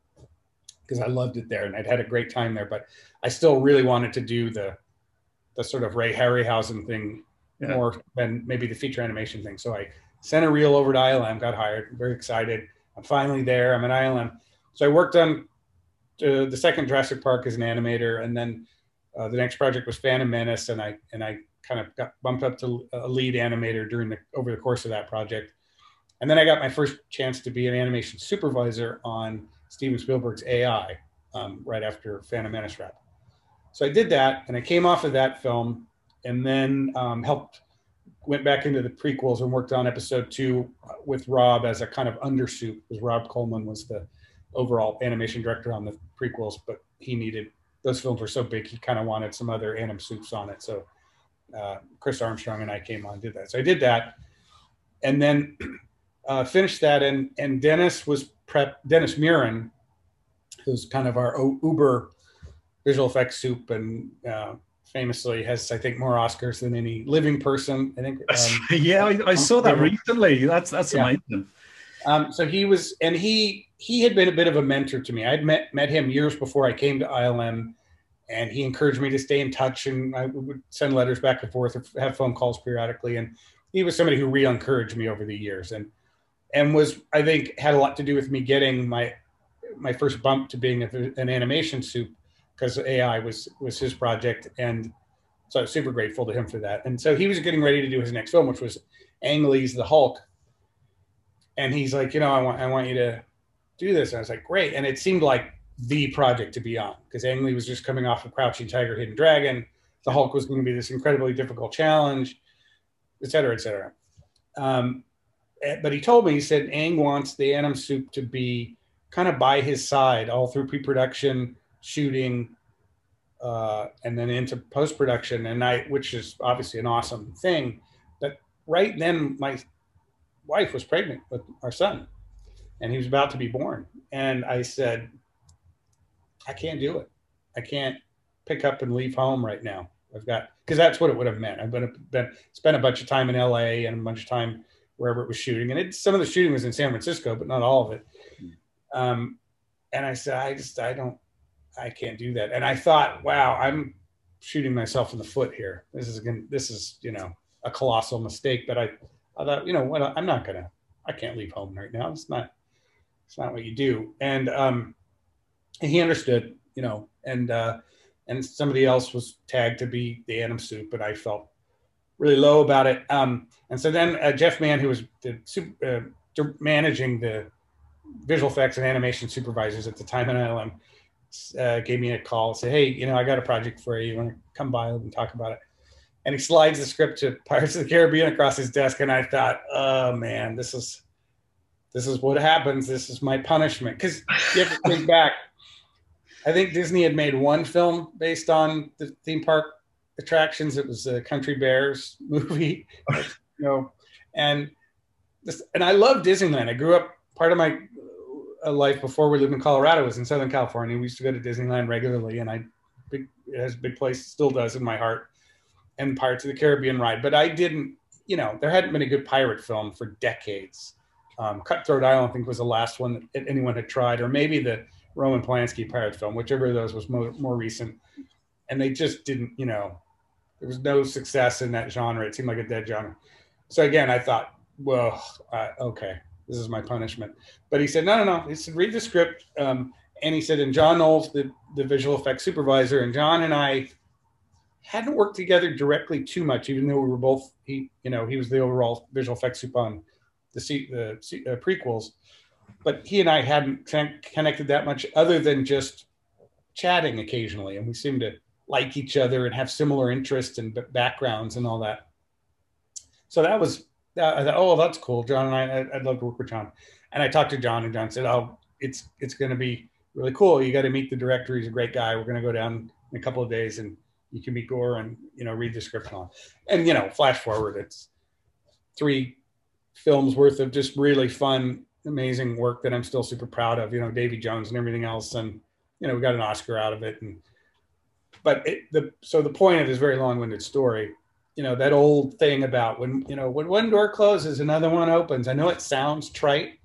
because I loved it there, and I'd had a great time there. But I still really wanted to do the the sort of Ray Harryhausen thing yeah. more than maybe the feature animation thing. So I sent a reel over to ILM, got hired, very excited I'm finally there. I'm an ILM. So I worked on uh, the second Jurassic Park as an animator, and then uh, the next project was Phantom Menace, and I and I kind of got bumped up to a lead animator during the over the course of that project. And then I got my first chance to be an animation supervisor on Steven Spielberg's AI um, right after Phantom Menace wrap. So I did that, and I came off of that film, and then um, helped went back into the prequels and worked on episode two with Rob as a kind of undersuit because Rob Coleman was the overall animation director on the prequels, but he needed those films were so big he kind of wanted some other anim suits on it. So uh, Chris Armstrong and I came on and did that. So I did that, and then *clears throat* uh, finished that. And and Dennis was prep Dennis Muren, who's kind of our Uber visual effects soup and uh, famously has I think more Oscars than any living person. I think. Um, *laughs* yeah, I, I, saw that recently. That's that's yeah. amazing. Um, so he was, and he he had been a bit of a mentor to me. I'd met met him years before I came to ILM, and he encouraged me to stay in touch, and I would send letters back and forth, or have phone calls periodically. And he was somebody who really encouraged me over the years, and and was I think had a lot to do with me getting my my first bump to being a, an animation soup because AI was was his project, and so I was super grateful to him for that. And so he was getting ready to do his next film, which was Ang Lee's The Hulk, and he's like, you know, I want I want you to do this, and I was like, great. And it seemed like the project to be on because Ang Lee was just coming off of Crouching Tiger, Hidden Dragon. The Hulk was going to be this incredibly difficult challenge, et cetera, et cetera. Um, eh, but he told me, he said, Ang wants the Anim Soup to be kind of by his side all through pre-production shooting, uh, and then into post production, and I, which is obviously an awesome thing. But right then, my wife was pregnant with our son, and he was about to be born, and I said, I can't do it. I can't pick up and leave home right now. I've got because that's what it would have meant. I've been, been spent a bunch of time in LA and a bunch of time wherever it was shooting, and it, some of the shooting was in San Francisco, but not all of it. Hmm. Um, and I said, I just I don't I can't do that. And I thought, wow, I'm shooting myself in the foot here. This is again, this is you know a colossal mistake. But I, I thought, you know what, I'm not gonna, I can't leave home right now. It's not, it's not what you do. And um, he understood, you know, and uh, and somebody else was tagged to be the Anim Soup, but I felt really low about it. Um, and so then uh, Jeff Mann, who was the uh, managing the visual effects and animation supervisors at the time in ILM, uh, gave me a call, said, "Hey, you know, I got a project for you. You want to come by and talk about it?" And he slides the script to *laughs* Pirates of the Caribbean across his desk, and I thought, "Oh man, this is this is what happens. This is my punishment." Because you have to think *laughs* back. I think Disney had made one film based on the theme park attractions. It was a Country Bears *laughs* movie, you know, and this, and I love Disneyland. I grew up. Part of my life before we lived in Colorado was in Southern California. We used to go to Disneyland regularly, and I big, it has a big place, still does in my heart. And Pirates of the Caribbean ride, but I didn't. You know, there hadn't been a good pirate film for decades. Um, Cutthroat Island, I think, was the last one that anyone had tried, or maybe the Roman Polanski pirate film, whichever of those was more, more recent. And they just didn't, you know, there was no success in that genre. It seemed like a dead genre. So again, I thought, well, uh, okay, this is my punishment. But he said, no, no, no. He said, read the script. Um, and he said, and John Knoll, the, the visual effects supervisor, and John and I hadn't worked together directly too much, even though we were both, he, you know, he was the overall visual effects super on the, the uh, prequels. But he and I hadn't connected that much other than just chatting occasionally. And we seemed to like each other and have similar interests and backgrounds and all that. So that was, Uh, I thought, oh, that's cool. John and I, I'd love to work with John. And I talked to John, and John said, oh, it's it's going to be really cool. You got to meet the director. He's a great guy. We're going to go down in a couple of days, and you can meet Gore and you know read the script on. And you know, flash forward, it's three films worth of just really fun, amazing work that I'm still super proud of. You know, Davy Jones and everything else, and you know, we got an Oscar out of it, and but it, the so the point of this very long-winded story, you know, that old thing about when you know when one door closes, another one opens. I know it sounds trite,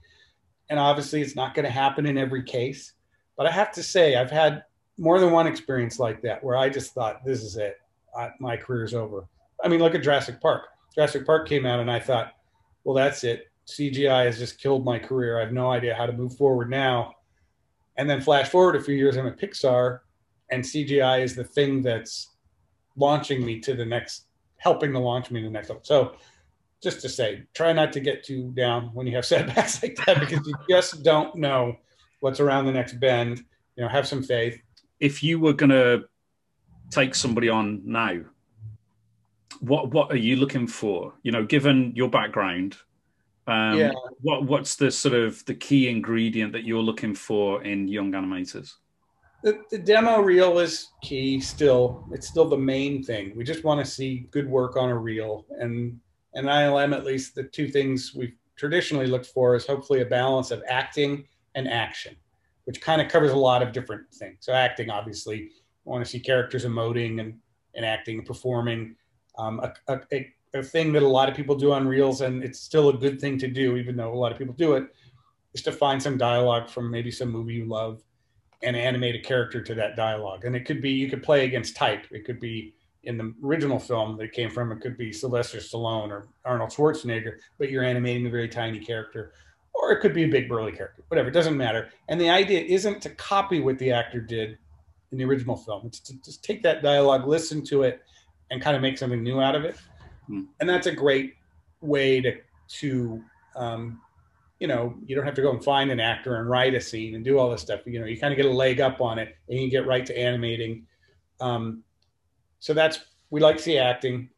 and obviously it's not going to happen in every case, but I have to say I've had more than one experience like that where I just thought this is it, I, my career's over. I mean, look at Jurassic Park. Jurassic Park came out, and I thought, well, that's it. CGI has just killed my career. I have no idea how to move forward now. And then flash forward a few years, I'm at Pixar, and CGI is the thing that's launching me to the next, helping to launch me to the next level. So, just to say, try not to get too down when you have *laughs* setbacks like that because you just don't know what's around the next bend. You know, have some faith. If you were going to take somebody on now, what what are you looking for? You know, given your background, um, yeah. what what's the sort of the key ingredient that you're looking for in young animators? The, the demo reel is key still. It's still the main thing. We just want to see good work on a reel. And and ILM, at least the two things we've traditionally looked for is hopefully a balance of acting and action, which kind of covers a lot of different things. So acting, obviously, we want to see characters emoting and, and acting and performing. Um, a, a, a thing that a lot of people do on reels, and it's still a good thing to do, even though a lot of people do it, is to find some dialogue from maybe some movie you love and animate a character to that dialogue. And it could be you could play against type. It could be in the original film that came from. It could be Sylvester Stallone or Arnold Schwarzenegger, but you're animating a very tiny character, or it could be a big burly character. Whatever, it doesn't matter. And the idea isn't to copy what the actor did in the original film. It's to just take that dialogue, listen to it, and kind of make something new out of it. Hmm. And that's a great way to to um, you know, you don't have to go and find an actor and write a scene and do all this stuff. You know, you kind of get a leg up on it and you get right to animating. Um, so that's, we like to see acting.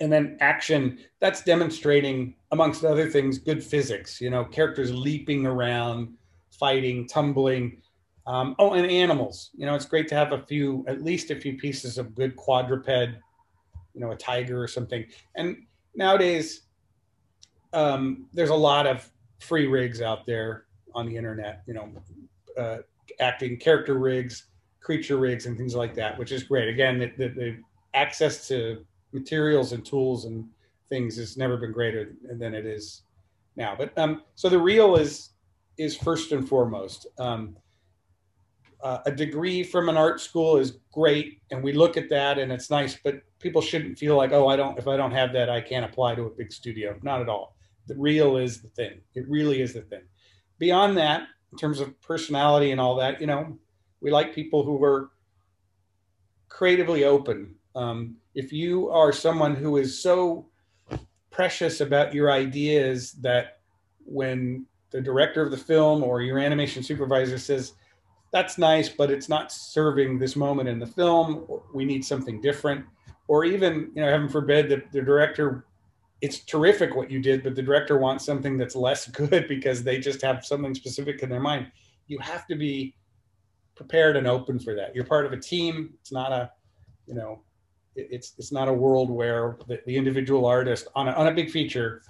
And then action, that's demonstrating, amongst other things, good physics, you know, characters leaping around, fighting, tumbling. Um, oh, and animals. You know, it's great to have a few, at least a few pieces of good quadruped, you know, a tiger or something. And nowadays, um, there's a lot of free rigs out there on the internet, you know, uh, acting character rigs, creature rigs, and things like that, which is great. Again, the, the, the, access to materials and tools and things has never been greater than it is now. But um, so the real is is first and foremost. Um, uh, a degree from an art school is great, and we look at that and it's nice. But people shouldn't feel like, oh, I don't. If I don't have that, I can't apply to a big studio. Not at all the real is the thing. It really is the thing. Beyond that, in terms of personality and all that, you know, we like people who are creatively open. Um, if you are someone who is so precious about your ideas that when the director of the film or your animation supervisor says that's nice but it's not serving this moment in the film we need something different or even you know heaven forbid that the director it's terrific what you did but the director wants something that's less good because they just have something specific in their mind you have to be prepared and open for that you're part of a team it's not a you know it's it's not a world where the, the individual artist on a, on a big feature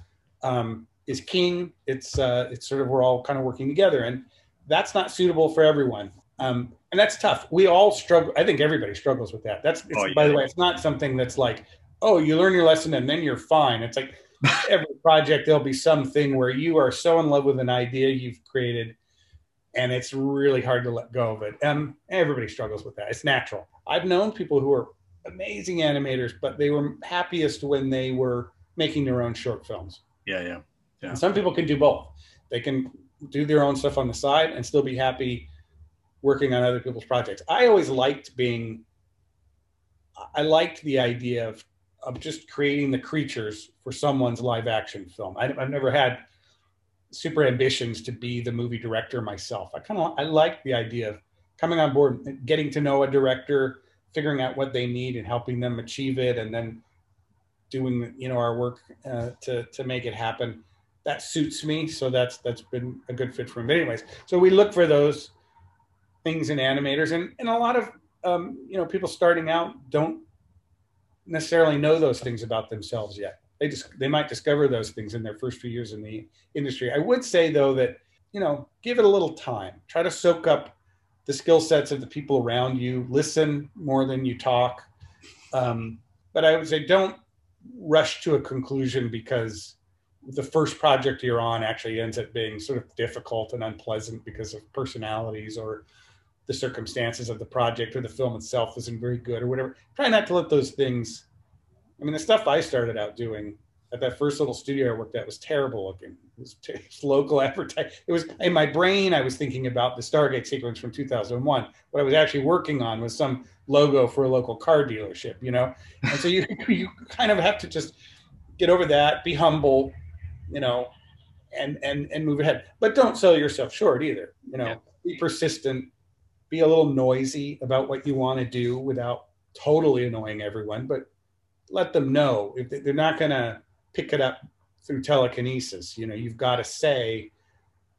um, is king. It's uh, it's sort of we're all kind of working together, and that's not suitable for everyone. Um, and that's tough. We all struggle. I think everybody struggles with that. That's oh, yeah. by the way, it's not something that's like, oh, you learn your lesson and then you're fine. It's like *laughs* every project there'll be something where you are so in love with an idea you've created, and it's really hard to let go of it. And everybody struggles with that. It's natural. I've known people who are amazing animators, but they were happiest when they were making their own short films. Yeah, yeah, yeah. And some people can do both. They can do their own stuff on the side and still be happy working on other people's projects. I always liked being. I liked the idea of of just creating the creatures for someone's live action film. I, have never had super ambitions to be the movie director myself. I kind of I like the idea of coming on board, getting to know a director, figuring out what they need and helping them achieve it and then doing you know our work uh, to to make it happen that suits me so that's that's been a good fit for me but anyways so we look for those things in animators and and a lot of um, you know people starting out don't necessarily know those things about themselves yet they just they might discover those things in their first few years in the industry i would say though that you know give it a little time try to soak up the skill sets of the people around you. Listen more than you talk. Um, but I would say don't rush to a conclusion because the first project you're on actually ends up being sort of difficult and unpleasant because of personalities or the circumstances of the project or the film itself isn't very good or whatever. Try not to let those things. I mean, the stuff I started out doing at that first little studio I worked at was terrible looking. It was, *laughs* t- local advertising. It was in my brain. I was thinking about the Stargate sequence from 2001. What I was actually working on was some logo for a local car dealership. You know, and so you *laughs* you kind of have to just get over that, be humble, you know, and and and move ahead. But don't sell yourself short either. You know, yeah. be persistent. Be a little noisy about what you want to do without totally annoying everyone, but let them know if they're not going to pick it up through telekinesis. You know, you've got to say,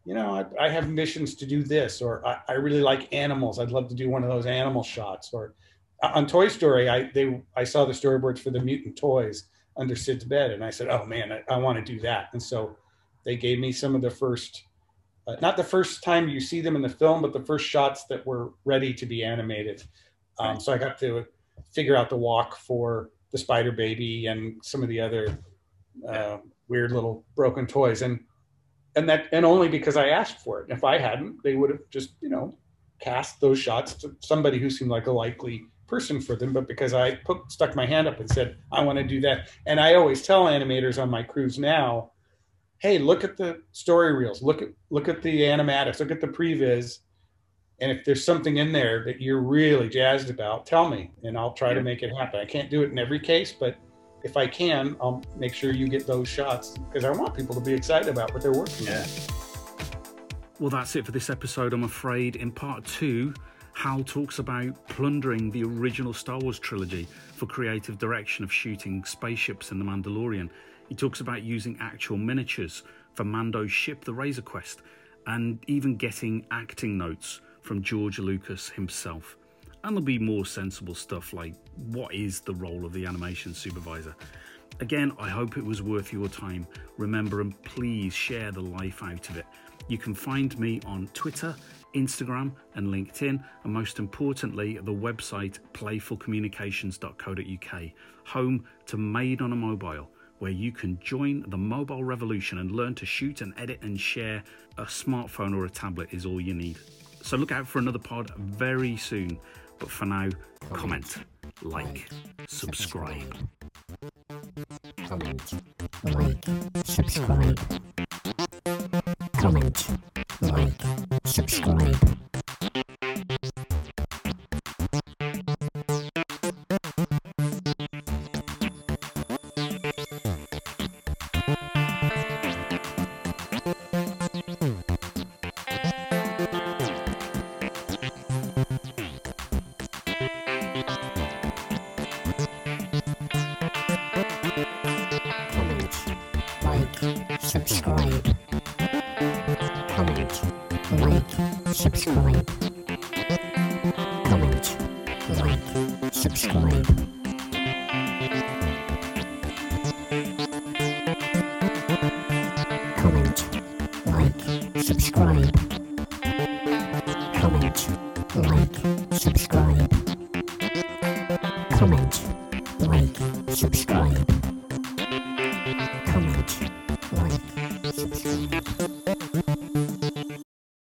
you know, I, I have missions to do this, or I, I, really like animals. I'd love to do one of those animal shots. Or uh, on Toy Story, I they I saw the storyboards for the mutant toys under Sid's bed, and I said, oh man, I, I want to do that. And so they gave me some of the first. Uh, not the first time you see them in the film, but the first shots that were ready to be animated. Um, so I got to figure out the walk for the Spider Baby and some of the other uh, weird little broken toys, and and that and only because I asked for it. If I hadn't, they would have just you know cast those shots to somebody who seemed like a likely person for them. But because I put stuck my hand up and said I want to do that, and I always tell animators on my crews now, hey, look at the story reels, look at look at the animatics, look at the previs. And if there's something in there that you're really jazzed about, tell me, and I'll try to make it happen. I can't do it in every case, but if I can, I'll make sure you get those shots because I want people to be excited about what they're working yeah. on. Well, that's it for this episode, I'm afraid. In part two, Hal talks about plundering the original Star Wars trilogy for creative direction of shooting spaceships in The Mandalorian. He talks about using actual miniatures for Mando's ship, the Razor Crest, and even getting acting notes from George Lucas himself. And there'll be more sensible stuff like what is the role of the animation supervisor? Again, I hope it was worth your time. Remember and please share the life out of it. You can find me on Twitter, Instagram, and LinkedIn, and most importantly, the website playfulcommunications.co.uk, home to Made on a Mobile, where you can join the mobile revolution and learn to shoot and edit and share. A smartphone or a tablet is all you need. So look out for another pod very soon. But for now, comment, like, subscribe. Comment, like, subscribe. Comment, like, subscribe.